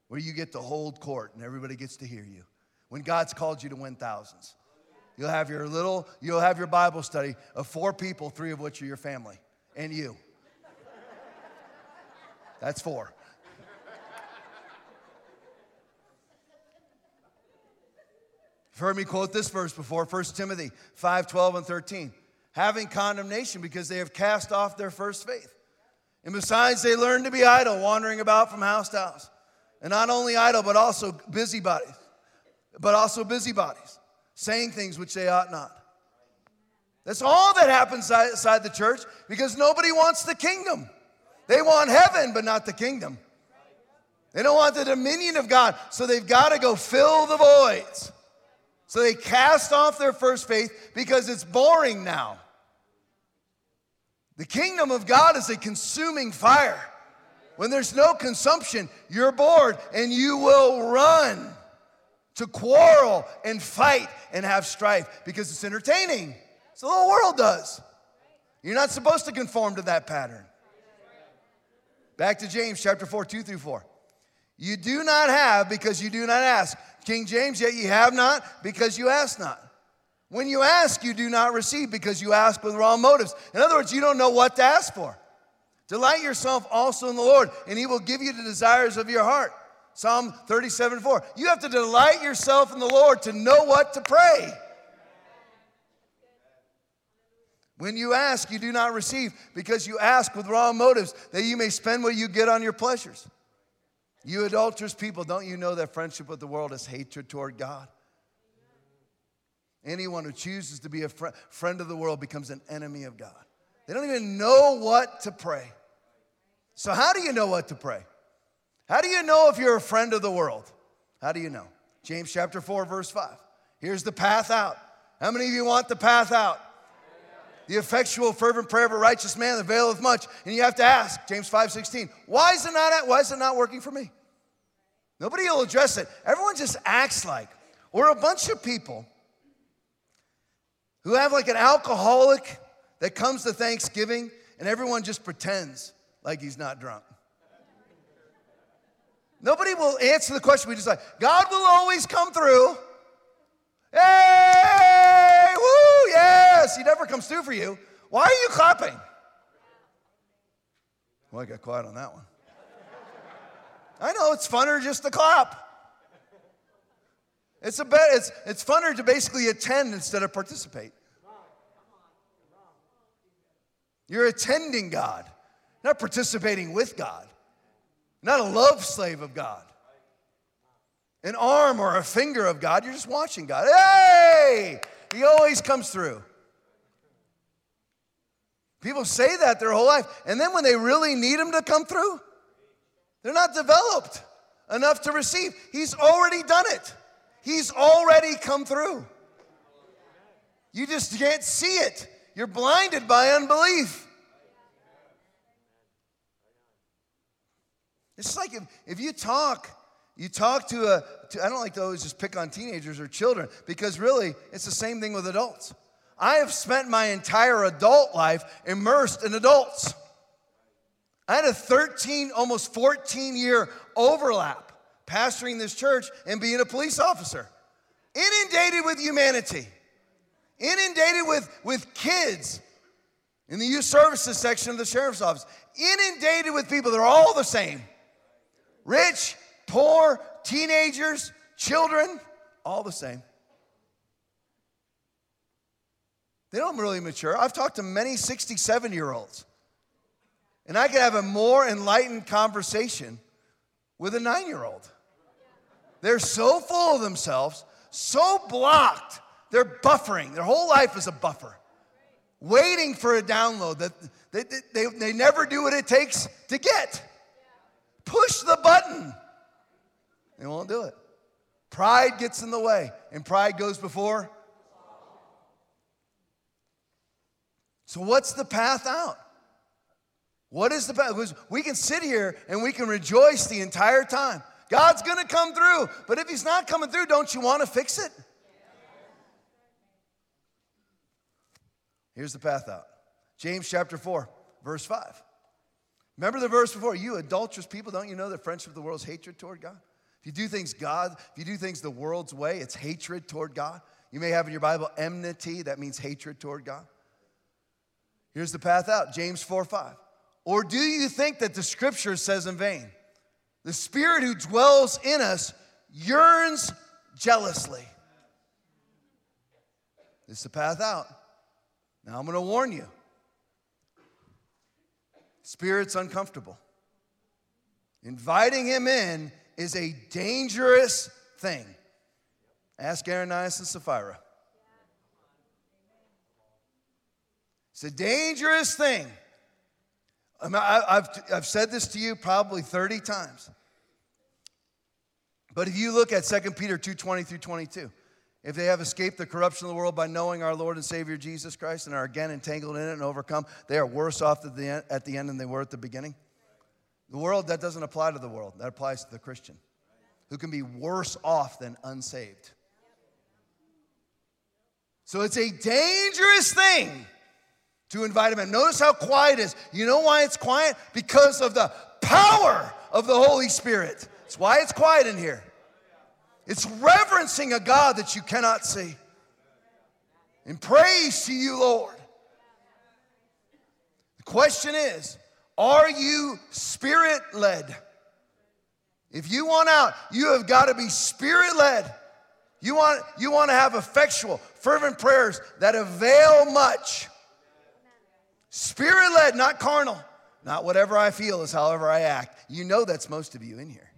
where you get to hold court and everybody gets to hear you. When God's called you to win thousands, you'll have your little, you'll have your Bible study of four people, three of which are your family and you. That's four. You've heard me quote this verse before 1 Timothy 5 12 and 13. Having condemnation because they have cast off their first faith. And besides, they learn to be idle, wandering about from house to house. And not only idle, but also busybodies, but also busybodies, saying things which they ought not. That's all that happens inside the church because nobody wants the kingdom. They want heaven, but not the kingdom. They don't want the dominion of God, so they've got to go fill the voids. So they cast off their first faith because it's boring now. The kingdom of God is a consuming fire. When there's no consumption, you're bored and you will run to quarrel and fight and have strife because it's entertaining. So the whole world does. You're not supposed to conform to that pattern. Back to James chapter 4, 2 through 4. You do not have because you do not ask. King James, yet ye have not because you ask not. When you ask, you do not receive because you ask with wrong motives. In other words, you don't know what to ask for. Delight yourself also in the Lord, and he will give you the desires of your heart. Psalm 37 4. You have to delight yourself in the Lord to know what to pray. When you ask, you do not receive because you ask with wrong motives, that you may spend what you get on your pleasures. You adulterous people, don't you know that friendship with the world is hatred toward God? Anyone who chooses to be a fr- friend of the world becomes an enemy of God. They don't even know what to pray. So, how do you know what to pray? How do you know if you're a friend of the world? How do you know? James chapter 4, verse 5. Here's the path out. How many of you want the path out? The effectual, fervent prayer of a righteous man availeth much. And you have to ask, James 5 16, why is it not, why is it not working for me? Nobody will address it. Everyone just acts like we're a bunch of people who have like an alcoholic that comes to Thanksgiving and everyone just pretends like he's not drunk. Nobody will answer the question. We just like, God will always come through. Hey, woo, yes, he never comes through for you. Why are you clapping? Well, I got quiet on that one. I know it's funner just to clap. It's a bit, it's, it's funner to basically attend instead of participate. You're attending God, not participating with God, not a love slave of God an arm or a finger of God. You're just watching God. Hey, He always comes through. People say that their whole life. And then when they really need Him to come through, They're not developed enough to receive. He's already done it, He's already come through. You just can't see it. You're blinded by unbelief. It's like if, if you talk, you talk to a, to, I don't like to always just pick on teenagers or children because really it's the same thing with adults. I have spent my entire adult life immersed in adults. I had a 13, almost 14 year overlap pastoring this church and being a police officer. Inundated with humanity, inundated with, with kids in the youth services section of the sheriff's office, inundated with people that are all the same rich, poor, teenagers, children, all the same. They don't really mature. I've talked to many 67 year olds, and I could have a more enlightened conversation with a nine year old. They're so full of themselves, so blocked, they're buffering. Their whole life is a buffer, waiting for a download that they, they, they never do what it takes to get. Push the button. They won't do it. Pride gets in the way, and pride goes before. So, what's the path out? What is the path? Because we can sit here and we can rejoice the entire time. God's gonna come through, but if He's not coming through, don't you wanna fix it? Here's the path out James chapter 4, verse 5. Remember the verse before? You adulterous people, don't you know that friendship with the world is hatred toward God? If you do things God, if you do things the world's way, it's hatred toward God. You may have in your Bible enmity, that means hatred toward God. Here's the path out James 4 5. Or do you think that the scripture says in vain? The spirit who dwells in us yearns jealously. This is the path out. Now I'm going to warn you. Spirit's uncomfortable. Inviting him in is a dangerous thing. Ask Ananias and Sapphira. It's a dangerous thing. I've, I've said this to you probably 30 times. But if you look at 2 Peter 2 20 through 22, if they have escaped the corruption of the world by knowing our Lord and Savior Jesus Christ and are again entangled in it and overcome, they are worse off at the end, at the end than they were at the beginning. The world, that doesn't apply to the world, that applies to the Christian, who can be worse off than unsaved. So it's a dangerous thing to invite him in. Notice how quiet is. You know why it's quiet? Because of the power of the Holy Spirit. That's why it's quiet in here. It's reverencing a God that you cannot see. And praise to you, Lord. The question is are you spirit led? If you want out, you have got to be spirit led. You want, you want to have effectual, fervent prayers that avail much. Spirit led, not carnal. Not whatever I feel is however I act. You know that's most of you in here.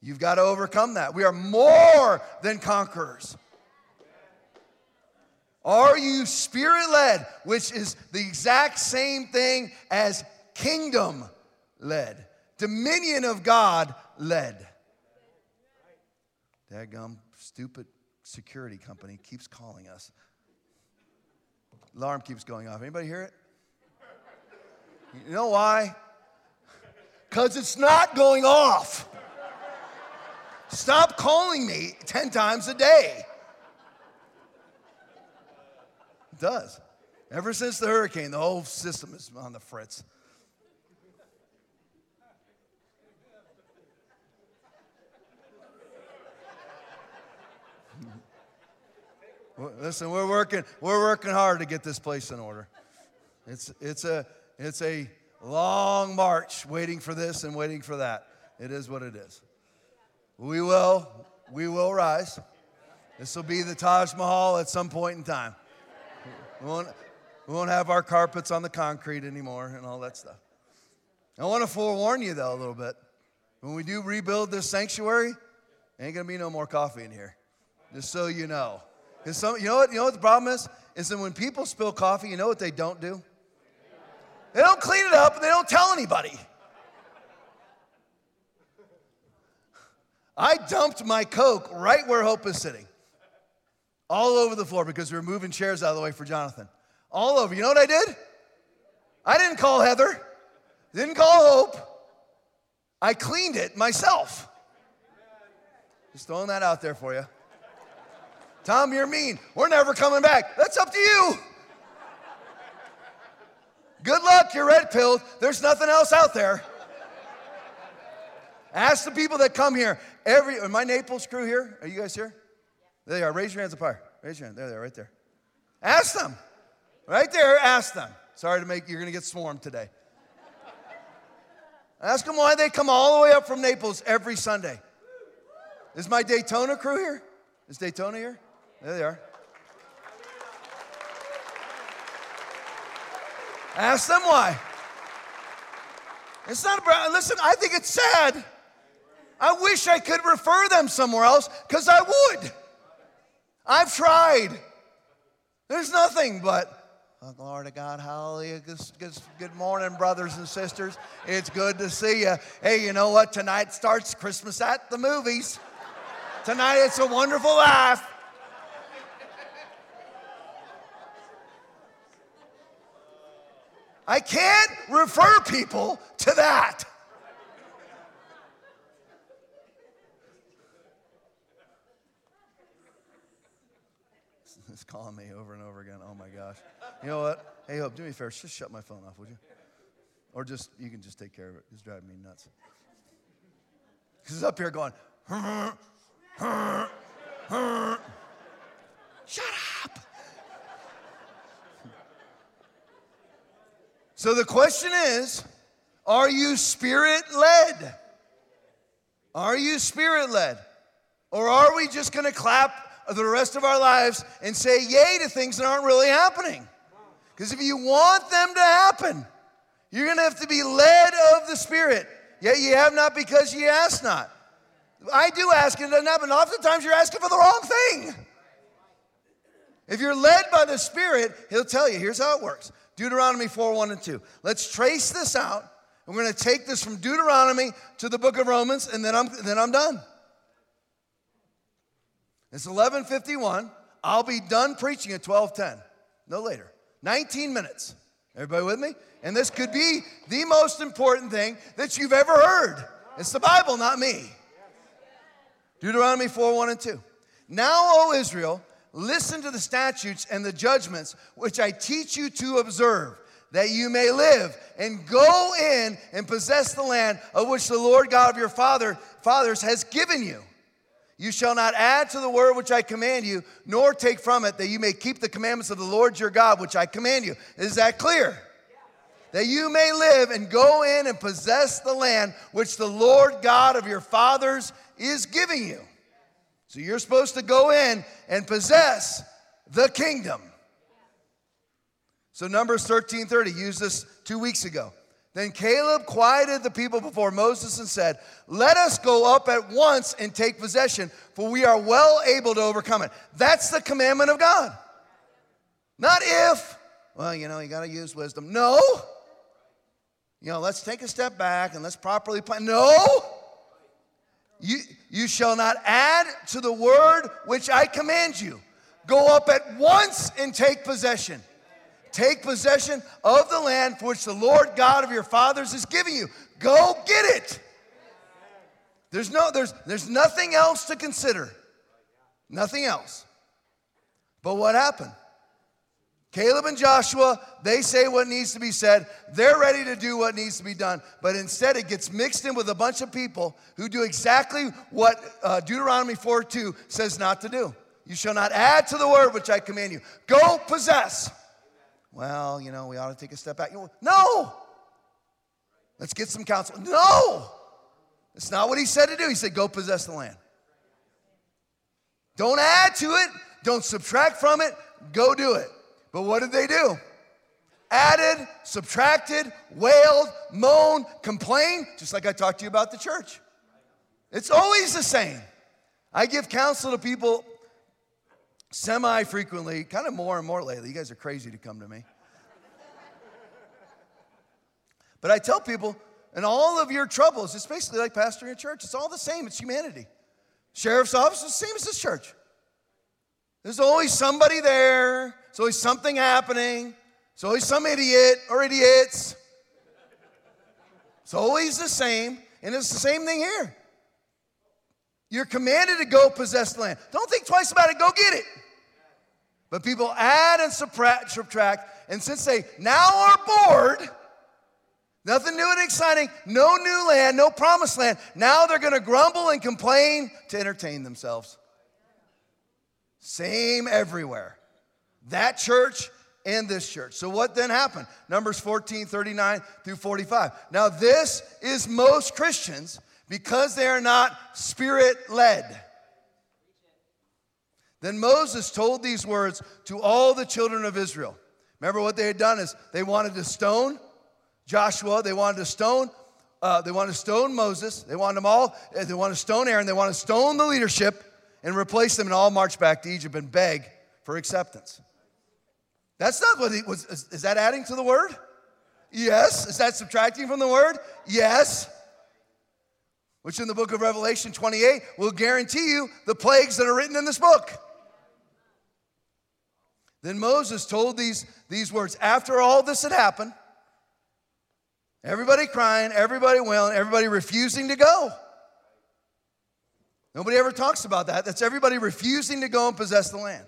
You've got to overcome that. We are more than conquerors. Are you spirit led, which is the exact same thing as kingdom led, dominion of God led? Daggum, stupid security company keeps calling us. Alarm keeps going off. Anybody hear it? You know why? Because it's not going off. Stop calling me 10 times a day. It does. Ever since the hurricane, the whole system is on the fritz. Listen, we're working, we're working hard to get this place in order. It's, it's, a, it's a long march waiting for this and waiting for that. It is what it is. We will, we will rise. This will be the Taj Mahal at some point in time. We won't, we won't have our carpets on the concrete anymore and all that stuff. I want to forewarn you, though, a little bit. When we do rebuild this sanctuary, ain't going to be no more coffee in here, just so you know. Some, you know what, you know what the problem is? Is that when people spill coffee, you know what they don't do? They don't clean it up and they don't tell anybody. I dumped my Coke right where Hope is sitting all over the floor because we were moving chairs out of the way for Jonathan. All over. You know what I did? I didn't call Heather, didn't call Hope. I cleaned it myself. Just throwing that out there for you. Tom, you're mean. We're never coming back. That's up to you. Good luck, you're red pilled. There's nothing else out there. Ask the people that come here. Every my Naples crew here. Are you guys here? There they are. Raise your hands up high. Raise your hand. There they are, right there. Ask them. Right there, ask them. Sorry to make you're gonna get swarmed today. Ask them why they come all the way up from Naples every Sunday. Is my Daytona crew here? Is Daytona here? There they are. Ask them why. It's not about, listen, I think it's sad. I wish I could refer them somewhere else because I would. I've tried. There's nothing but, oh, glory to God, hallelujah. Good, morning, brothers and sisters. It's good to see you. Hey, you know what? Tonight starts Christmas at the movies. Tonight it's a wonderful life. I can't refer people to that. Calling me over and over again. Oh my gosh. You know what? Hey, Hope, do me a favor. Just shut my phone off, would you? Or just, you can just take care of it. It's driving me nuts. He's up here going, shut up. So the question is are you spirit led? Are you spirit led? Or are we just going to clap the rest of our lives and say yay to things that aren't really happening? Because if you want them to happen, you're going to have to be led of the Spirit. Yet you have not because ye ask not. I do ask and it doesn't happen. Oftentimes you're asking for the wrong thing. If you're led by the Spirit, He'll tell you here's how it works Deuteronomy 4 1 and 2. Let's trace this out. We're going to take this from Deuteronomy to the book of Romans, and then I'm, then I'm done. It's 1151. I'll be done preaching at 1210. No later. 19 minutes. Everybody with me? And this could be the most important thing that you've ever heard. It's the Bible, not me. Deuteronomy 4 1 and 2. Now, O Israel, Listen to the statutes and the judgments which I teach you to observe, that you may live and go in and possess the land of which the Lord God of your father, fathers has given you. You shall not add to the word which I command you, nor take from it, that you may keep the commandments of the Lord your God, which I command you. Is that clear? That you may live and go in and possess the land which the Lord God of your fathers is giving you. So you're supposed to go in and possess the kingdom. So Numbers 13:30 used this 2 weeks ago. Then Caleb quieted the people before Moses and said, Let us go up at once and take possession, for we are well able to overcome it. That's the commandment of God. Not if, well, you know, you got to use wisdom. No. You know, let's take a step back and let's properly plan. No. You, you shall not add to the word which I command you. Go up at once and take possession. Take possession of the land for which the Lord God of your fathers is giving you. Go get it. There's no there's there's nothing else to consider. Nothing else. But what happened? Caleb and Joshua, they say what needs to be said. They're ready to do what needs to be done. But instead, it gets mixed in with a bunch of people who do exactly what uh, Deuteronomy 4 2 says not to do. You shall not add to the word which I command you. Go possess. Well, you know, we ought to take a step back. No! Let's get some counsel. No! That's not what he said to do. He said, go possess the land. Don't add to it, don't subtract from it, go do it. But what did they do? Added, subtracted, wailed, moaned, complained, just like I talked to you about the church. It's always the same. I give counsel to people semi frequently, kind of more and more lately. You guys are crazy to come to me. But I tell people, in all of your troubles, it's basically like pastoring a church. It's all the same, it's humanity. Sheriff's office is the same as this church. There's always somebody there, there's always something happening, there's always some idiot or idiots. It's always the same, and it's the same thing here. You're commanded to go possess the land. Don't think twice about it, go get it. But people add and subtract, and since they now are bored, nothing new and exciting, no new land, no promised land, now they're gonna grumble and complain to entertain themselves. Same everywhere. That church and this church. So what then happened? Numbers 14, 39 through 45. Now, this is most Christians because they are not spirit led. Then Moses told these words to all the children of Israel. Remember what they had done is they wanted to stone Joshua, they wanted to stone, uh, they wanted to stone Moses, they wanted them all, uh, they wanted to stone Aaron, they wanted to stone the leadership and replace them and all march back to Egypt and beg for acceptance. That's not what he was. Is, is that adding to the word? Yes. Is that subtracting from the word? Yes. Which in the book of Revelation 28 will guarantee you the plagues that are written in this book. Then Moses told these, these words after all this had happened, everybody crying, everybody wailing, everybody refusing to go. Nobody ever talks about that. That's everybody refusing to go and possess the land.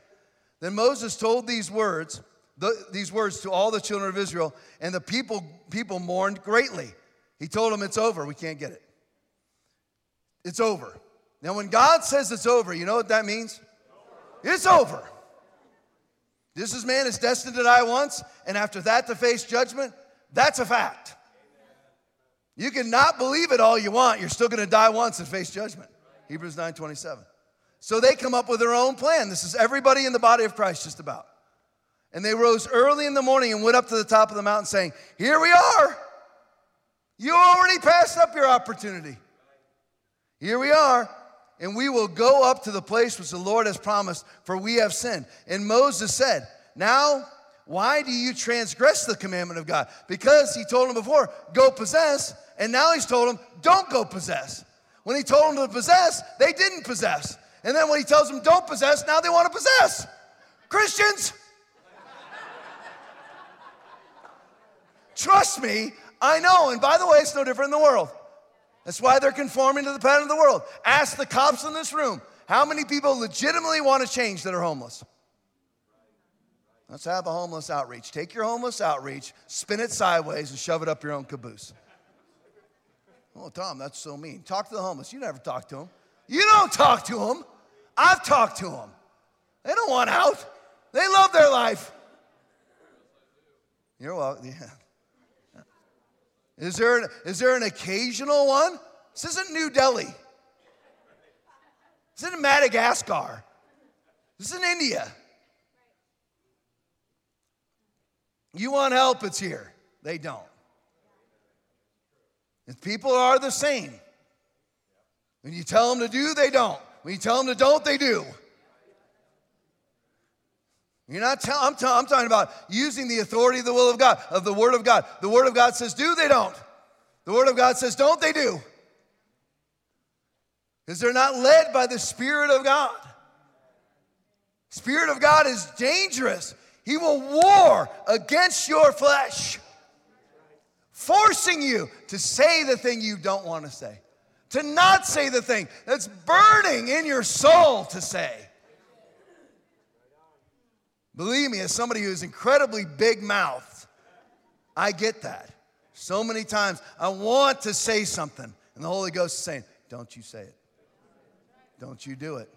Then Moses told these words, the, these words to all the children of Israel, and the people, people mourned greatly. He told them, It's over. We can't get it. It's over. Now, when God says it's over, you know what that means? It's over. This is man is destined to die once, and after that to face judgment. That's a fact. You can not believe it all you want. You're still going to die once and face judgment. Hebrews 9 27. So they come up with their own plan. This is everybody in the body of Christ, just about. And they rose early in the morning and went up to the top of the mountain, saying, Here we are. You already passed up your opportunity. Here we are, and we will go up to the place which the Lord has promised, for we have sinned. And Moses said, Now, why do you transgress the commandment of God? Because he told him before, Go possess, and now he's told him, Don't go possess. When he told them to possess, they didn't possess. And then when he tells them don't possess, now they want to possess. Christians, trust me, I know. And by the way, it's no different in the world. That's why they're conforming to the pattern of the world. Ask the cops in this room how many people legitimately want to change that are homeless? Let's have a homeless outreach. Take your homeless outreach, spin it sideways, and shove it up your own caboose. Oh, Tom, that's so mean. Talk to the homeless. You never talk to them. You don't talk to them. I've talked to them. They don't want out. They love their life. You're welcome. Yeah. Is there, an, is there an occasional one? This isn't New Delhi. This isn't Madagascar. This isn't India. You want help, it's here. They don't. And people are the same. When you tell them to do, they don't. When you tell them to don't, they do. You're not telling, I'm, I'm talking about using the authority of the will of God, of the Word of God. The Word of God says do, they don't. The Word of God says don't, they do. Because they're not led by the Spirit of God. Spirit of God is dangerous. He will war against your flesh, forcing you to say the thing you don't want to say to not say the thing that's burning in your soul to say. Believe me, as somebody who's incredibly big mouthed, I get that. So many times I want to say something, and the Holy Ghost is saying, Don't you say it. Don't you do it.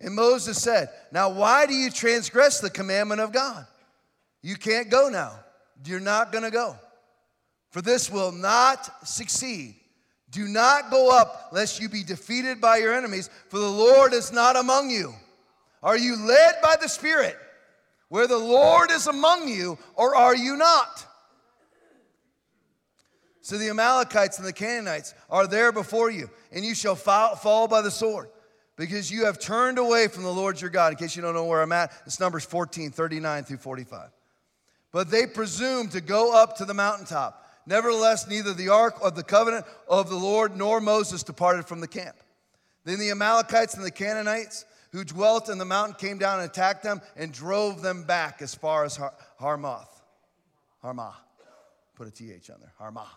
And Moses said, Now, why do you transgress the commandment of God? You can't go now. You're not going to go for this will not succeed. Do not go up, lest you be defeated by your enemies, for the Lord is not among you. Are you led by the Spirit, where the Lord is among you, or are you not? So the Amalekites and the Canaanites are there before you, and you shall fall by the sword, because you have turned away from the Lord your God. In case you don't know where I'm at, it's Numbers 14, 39 through 45. But they presumed to go up to the mountaintop Nevertheless, neither the ark of the covenant of the Lord nor Moses departed from the camp. Then the Amalekites and the Canaanites who dwelt in the mountain came down and attacked them and drove them back as far as Har- Harmoth. Harmah. Put a TH on there. Harmah.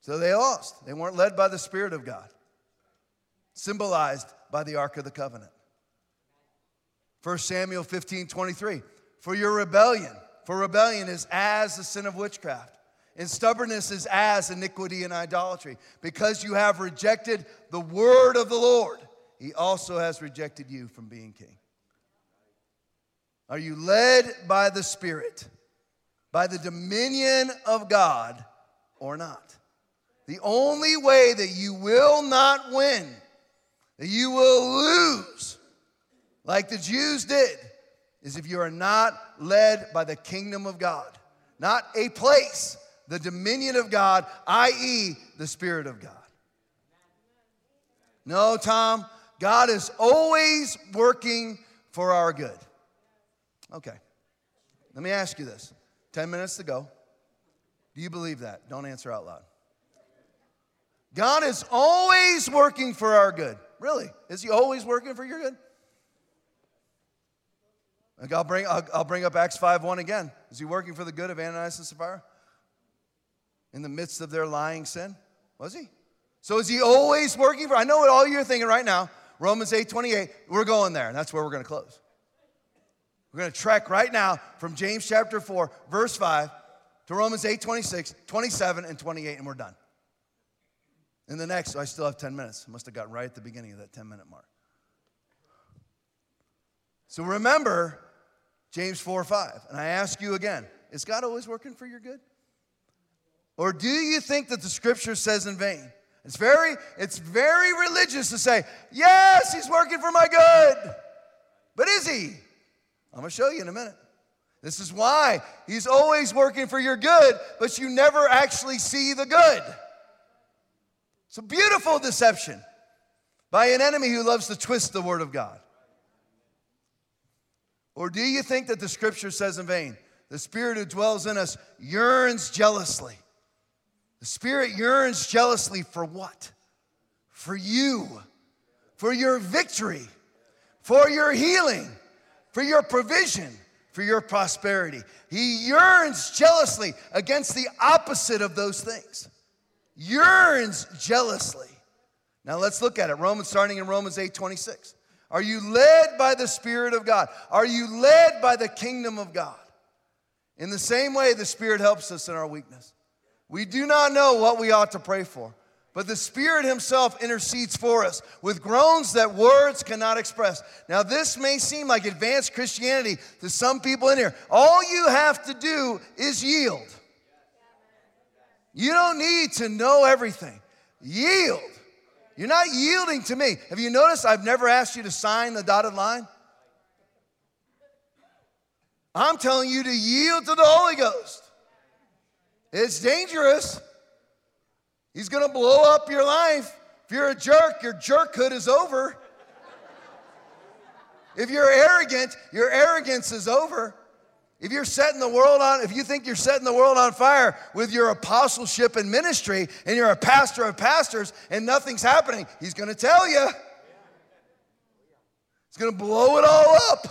So they lost. They weren't led by the Spirit of God, symbolized by the Ark of the Covenant. 1 Samuel 15 23. For your rebellion, for rebellion is as the sin of witchcraft, and stubbornness is as iniquity and idolatry. Because you have rejected the word of the Lord, he also has rejected you from being king. Are you led by the Spirit, by the dominion of God, or not? The only way that you will not win, that you will lose, like the Jews did, is if you are not led by the kingdom of God, not a place, the dominion of God, i.e., the Spirit of God. No, Tom, God is always working for our good. Okay, let me ask you this 10 minutes to go. Do you believe that? Don't answer out loud. God is always working for our good. Really? Is He always working for your good? Like I'll bring, I'll, I'll bring up Acts 5 1 again. Is He working for the good of Ananias and Sapphira? In the midst of their lying sin? Was He? So is He always working for? I know what all you're thinking right now. Romans 8 28. We're going there, and that's where we're going to close. We're going to trek right now from James chapter 4, verse 5 to Romans 8 26, 27, and 28, and we're done. In the next, I still have 10 minutes. I must have gotten right at the beginning of that 10 minute mark. So remember James 4 5. And I ask you again is God always working for your good? Or do you think that the scripture says in vain? It's very, it's very religious to say, yes, he's working for my good. But is he? I'm gonna show you in a minute. This is why he's always working for your good, but you never actually see the good. It's a beautiful deception by an enemy who loves to twist the word of God. Or do you think that the scripture says in vain, the spirit who dwells in us yearns jealously? The spirit yearns jealously for what? For you, for your victory, for your healing, for your provision, for your prosperity. He yearns jealously against the opposite of those things yearns jealously. Now let's look at it. Romans starting in Romans 8 26. Are you led by the Spirit of God? Are you led by the kingdom of God? In the same way, the Spirit helps us in our weakness. We do not know what we ought to pray for, but the Spirit Himself intercedes for us with groans that words cannot express. Now, this may seem like advanced Christianity to some people in here. All you have to do is yield. You don't need to know everything. Yield. You're not yielding to me. Have you noticed I've never asked you to sign the dotted line? I'm telling you to yield to the Holy Ghost. It's dangerous. He's going to blow up your life. If you're a jerk, your jerkhood is over. If you're arrogant, your arrogance is over. If you're setting the world on, if you think you're setting the world on fire with your apostleship and ministry, and you're a pastor of pastors and nothing's happening, he's gonna tell you. He's gonna blow it all up.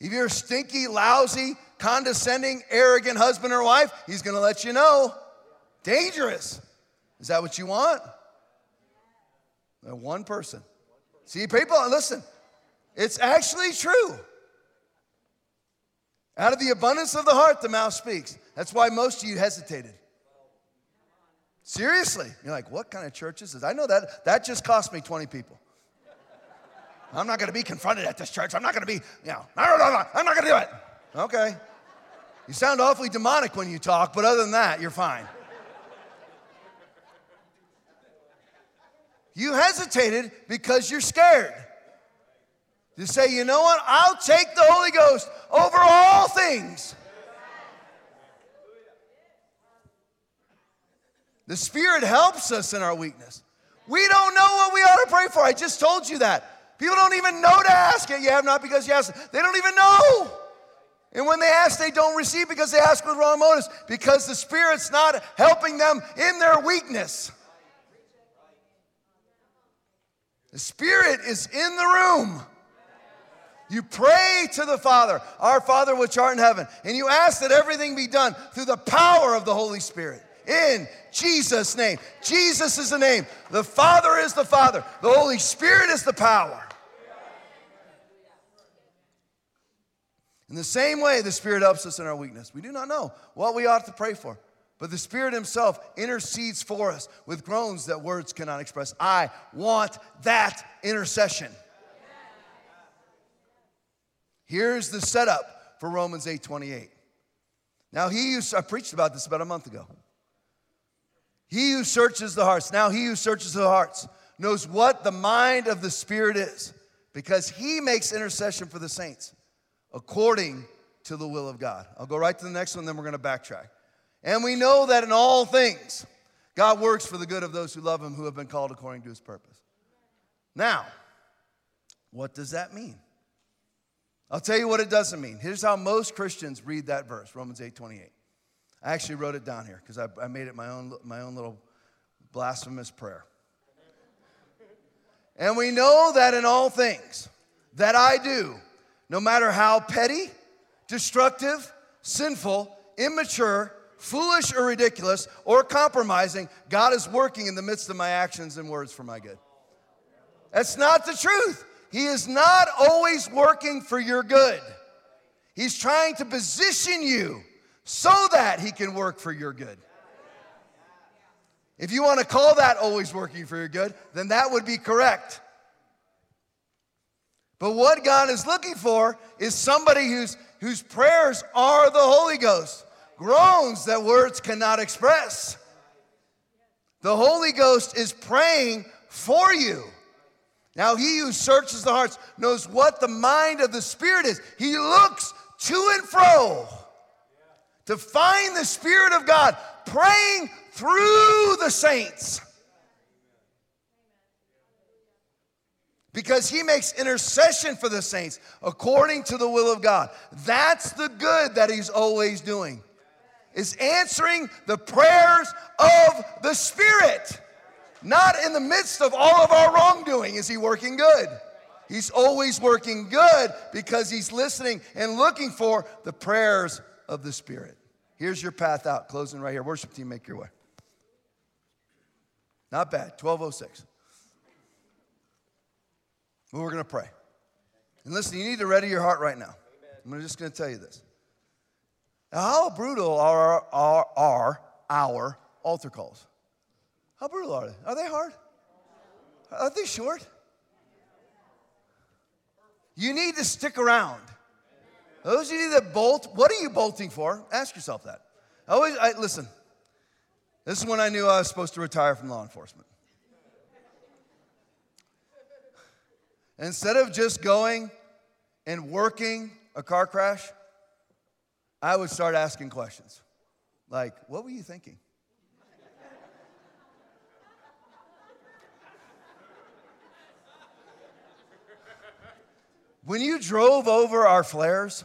If you're stinky, lousy, condescending, arrogant husband or wife, he's gonna let you know. Dangerous. Is that what you want? One person. See, people, listen, it's actually true. Out of the abundance of the heart, the mouth speaks. That's why most of you hesitated. Seriously. You're like, what kind of church is this? I know that. That just cost me 20 people. I'm not going to be confronted at this church. I'm not going to be, you know, no, no, no, no, I'm not going to do it. Okay. You sound awfully demonic when you talk, but other than that, you're fine. You hesitated because you're scared. To say, you know what? I'll take the Holy Ghost over all things. The Spirit helps us in our weakness. We don't know what we ought to pray for. I just told you that. People don't even know to ask it. You have not because you ask. They don't even know. And when they ask, they don't receive because they ask with wrong motives, because the Spirit's not helping them in their weakness. The Spirit is in the room. You pray to the Father, our Father which art in heaven, and you ask that everything be done through the power of the Holy Spirit. In Jesus' name. Jesus is the name. The Father is the Father. The Holy Spirit is the power. In the same way, the Spirit helps us in our weakness. We do not know what we ought to pray for, but the Spirit Himself intercedes for us with groans that words cannot express. I want that intercession. Here's the setup for Romans 8 28. Now, he who, I preached about this about a month ago. He who searches the hearts, now he who searches the hearts knows what the mind of the Spirit is because he makes intercession for the saints according to the will of God. I'll go right to the next one, then we're going to backtrack. And we know that in all things, God works for the good of those who love him, who have been called according to his purpose. Now, what does that mean? I'll tell you what it doesn't mean. Here's how most Christians read that verse, Romans 8 28. I actually wrote it down here because I, I made it my own, my own little blasphemous prayer. And we know that in all things that I do, no matter how petty, destructive, sinful, immature, foolish, or ridiculous, or compromising, God is working in the midst of my actions and words for my good. That's not the truth. He is not always working for your good. He's trying to position you so that He can work for your good. If you want to call that always working for your good, then that would be correct. But what God is looking for is somebody whose, whose prayers are the Holy Ghost, groans that words cannot express. The Holy Ghost is praying for you. Now, he who searches the hearts knows what the mind of the Spirit is. He looks to and fro to find the Spirit of God praying through the saints. Because he makes intercession for the saints according to the will of God. That's the good that he's always doing. Is answering the prayers of the Spirit. Not in the midst of all of our wrongdoing is he working good. He's always working good because he's listening and looking for the prayers of the Spirit. Here's your path out, closing right here. Worship team, make your way. Not bad, 1206. Well, we're going to pray. And listen, you need to ready your heart right now. I'm just going to tell you this. Now, how brutal are, are, are our altar calls? How brutal are they? Are they hard? Are they short? You need to stick around. Those of you that bolt, what are you bolting for? Ask yourself that. I always, I, listen, this is when I knew I was supposed to retire from law enforcement. Instead of just going and working a car crash, I would start asking questions like, What were you thinking? when you drove over our flares,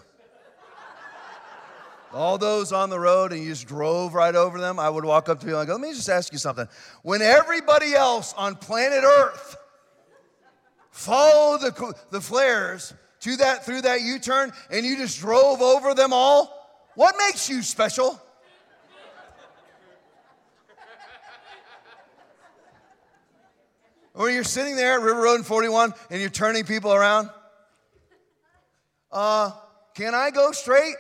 all those on the road and you just drove right over them, I would walk up to you and go, let me just ask you something. When everybody else on planet Earth follow the, the flares to that through that U-turn and you just drove over them all, what makes you special? or you're sitting there at River Road and 41 and you're turning people around. Uh, can I go straight?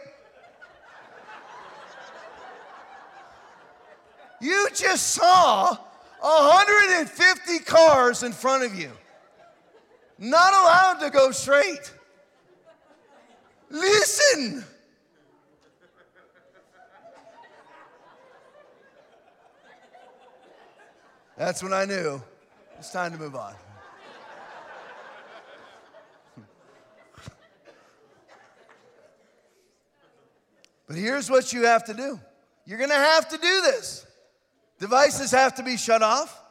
You just saw 150 cars in front of you not allowed to go straight. Listen. That's when I knew it's time to move on. but here's what you have to do you're going to have to do this. Devices have to be shut off.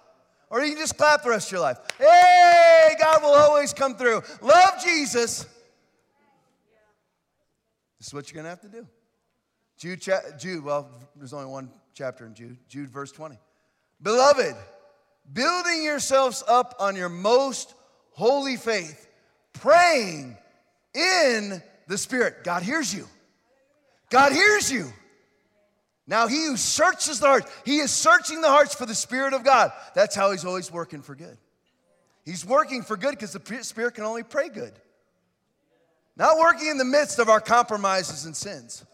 Or you can just clap the rest of your life. Hey, God will always come through. Love Jesus. This is what you're going to have to do. Jude, cha- Jude, well, there's only one chapter in Jude. Jude, verse 20. Beloved, building yourselves up on your most holy faith, praying in the Spirit. God hears you. God hears you. Now, he who searches the heart, he is searching the hearts for the Spirit of God. That's how he's always working for good. He's working for good because the Spirit can only pray good. Not working in the midst of our compromises and sins.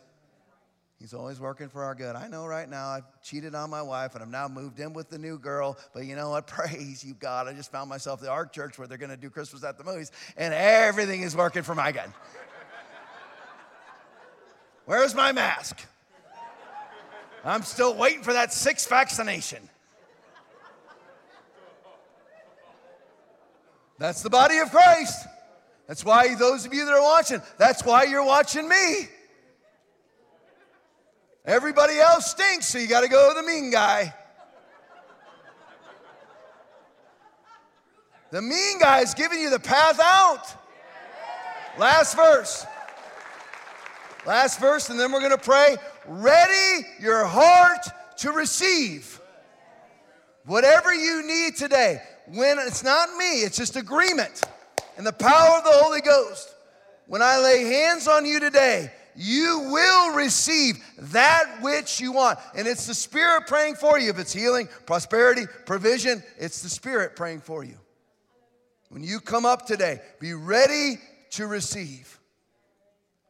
He's always working for our good. I know right now I've cheated on my wife and I'm now moved in with the new girl, but you know what? Praise you, God. I just found myself at the Ark Church where they're going to do Christmas at the movies and everything is working for my good. Where's my mask? I'm still waiting for that sixth vaccination. That's the body of Christ. That's why those of you that are watching, that's why you're watching me. Everybody else stinks, so you got to go to the mean guy. The mean guy is giving you the path out. Last verse. Last verse, and then we're going to pray. Ready your heart to receive whatever you need today. When it's not me, it's just agreement and the power of the Holy Ghost. When I lay hands on you today, you will receive that which you want. And it's the Spirit praying for you. If it's healing, prosperity, provision, it's the Spirit praying for you. When you come up today, be ready to receive.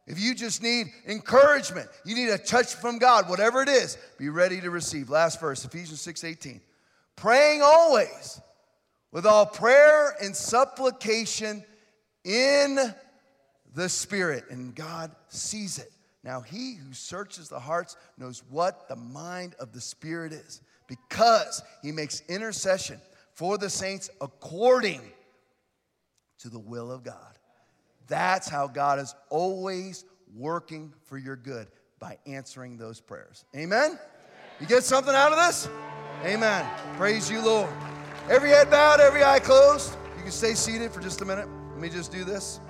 If you just need encouragement, you need a touch from God, whatever it is, be ready to receive. Last verse, Ephesians 6 18. Praying always with all prayer and supplication in the Spirit. And God sees it. Now, he who searches the hearts knows what the mind of the Spirit is because he makes intercession for the saints according to the will of God. That's how God is always working for your good by answering those prayers. Amen? You get something out of this? Amen. Praise you, Lord. Every head bowed, every eye closed. You can stay seated for just a minute. Let me just do this.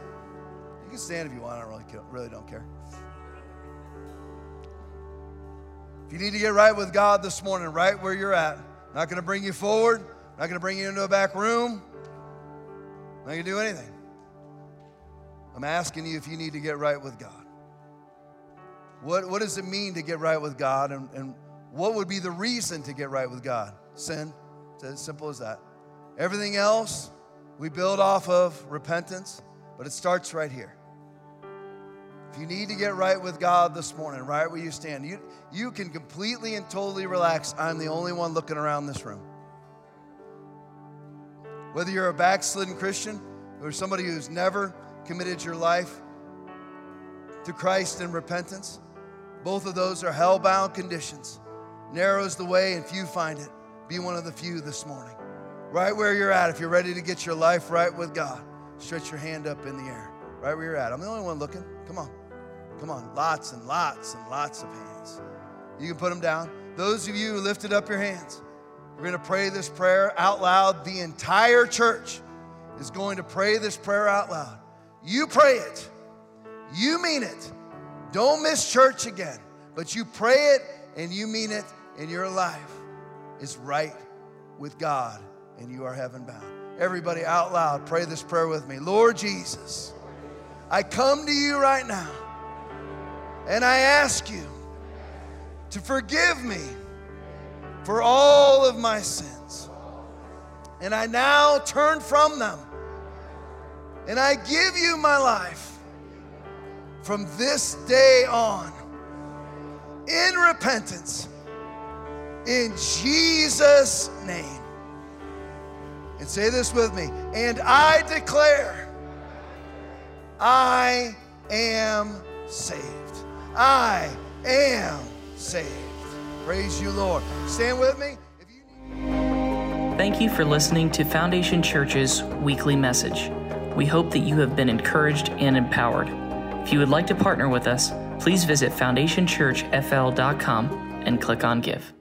You can stand if you want. I really, really don't care. If you need to get right with God this morning, right where you're at, not going to bring you forward, not going to bring you into a back room, not going to do anything. I'm asking you if you need to get right with God. What, what does it mean to get right with God? And, and what would be the reason to get right with God? Sin. As simple as that. Everything else we build off of repentance, but it starts right here. If you need to get right with God this morning, right where you stand, you, you can completely and totally relax. I'm the only one looking around this room. Whether you're a backslidden Christian or somebody who's never committed your life to Christ in repentance. Both of those are hell-bound conditions. Narrows the way and few find it. Be one of the few this morning. Right where you're at, if you're ready to get your life right with God, stretch your hand up in the air. Right where you're at. I'm the only one looking. Come on. Come on. Lots and lots and lots of hands. You can put them down. Those of you who lifted up your hands, we're going to pray this prayer out loud. The entire church is going to pray this prayer out loud. You pray it. You mean it. Don't miss church again, but you pray it and you mean it, in your life is right with God and you are heaven bound. Everybody out loud, pray this prayer with me. Lord Jesus, I come to you right now and I ask you to forgive me for all of my sins. And I now turn from them and I give you my life from this day on in repentance in Jesus' name. And say this with me. And I declare, I am saved. I am saved. Praise you, Lord. Stand with me. Thank you for listening to Foundation Church's weekly message. We hope that you have been encouraged and empowered. If you would like to partner with us, please visit foundationchurchfl.com and click on Give.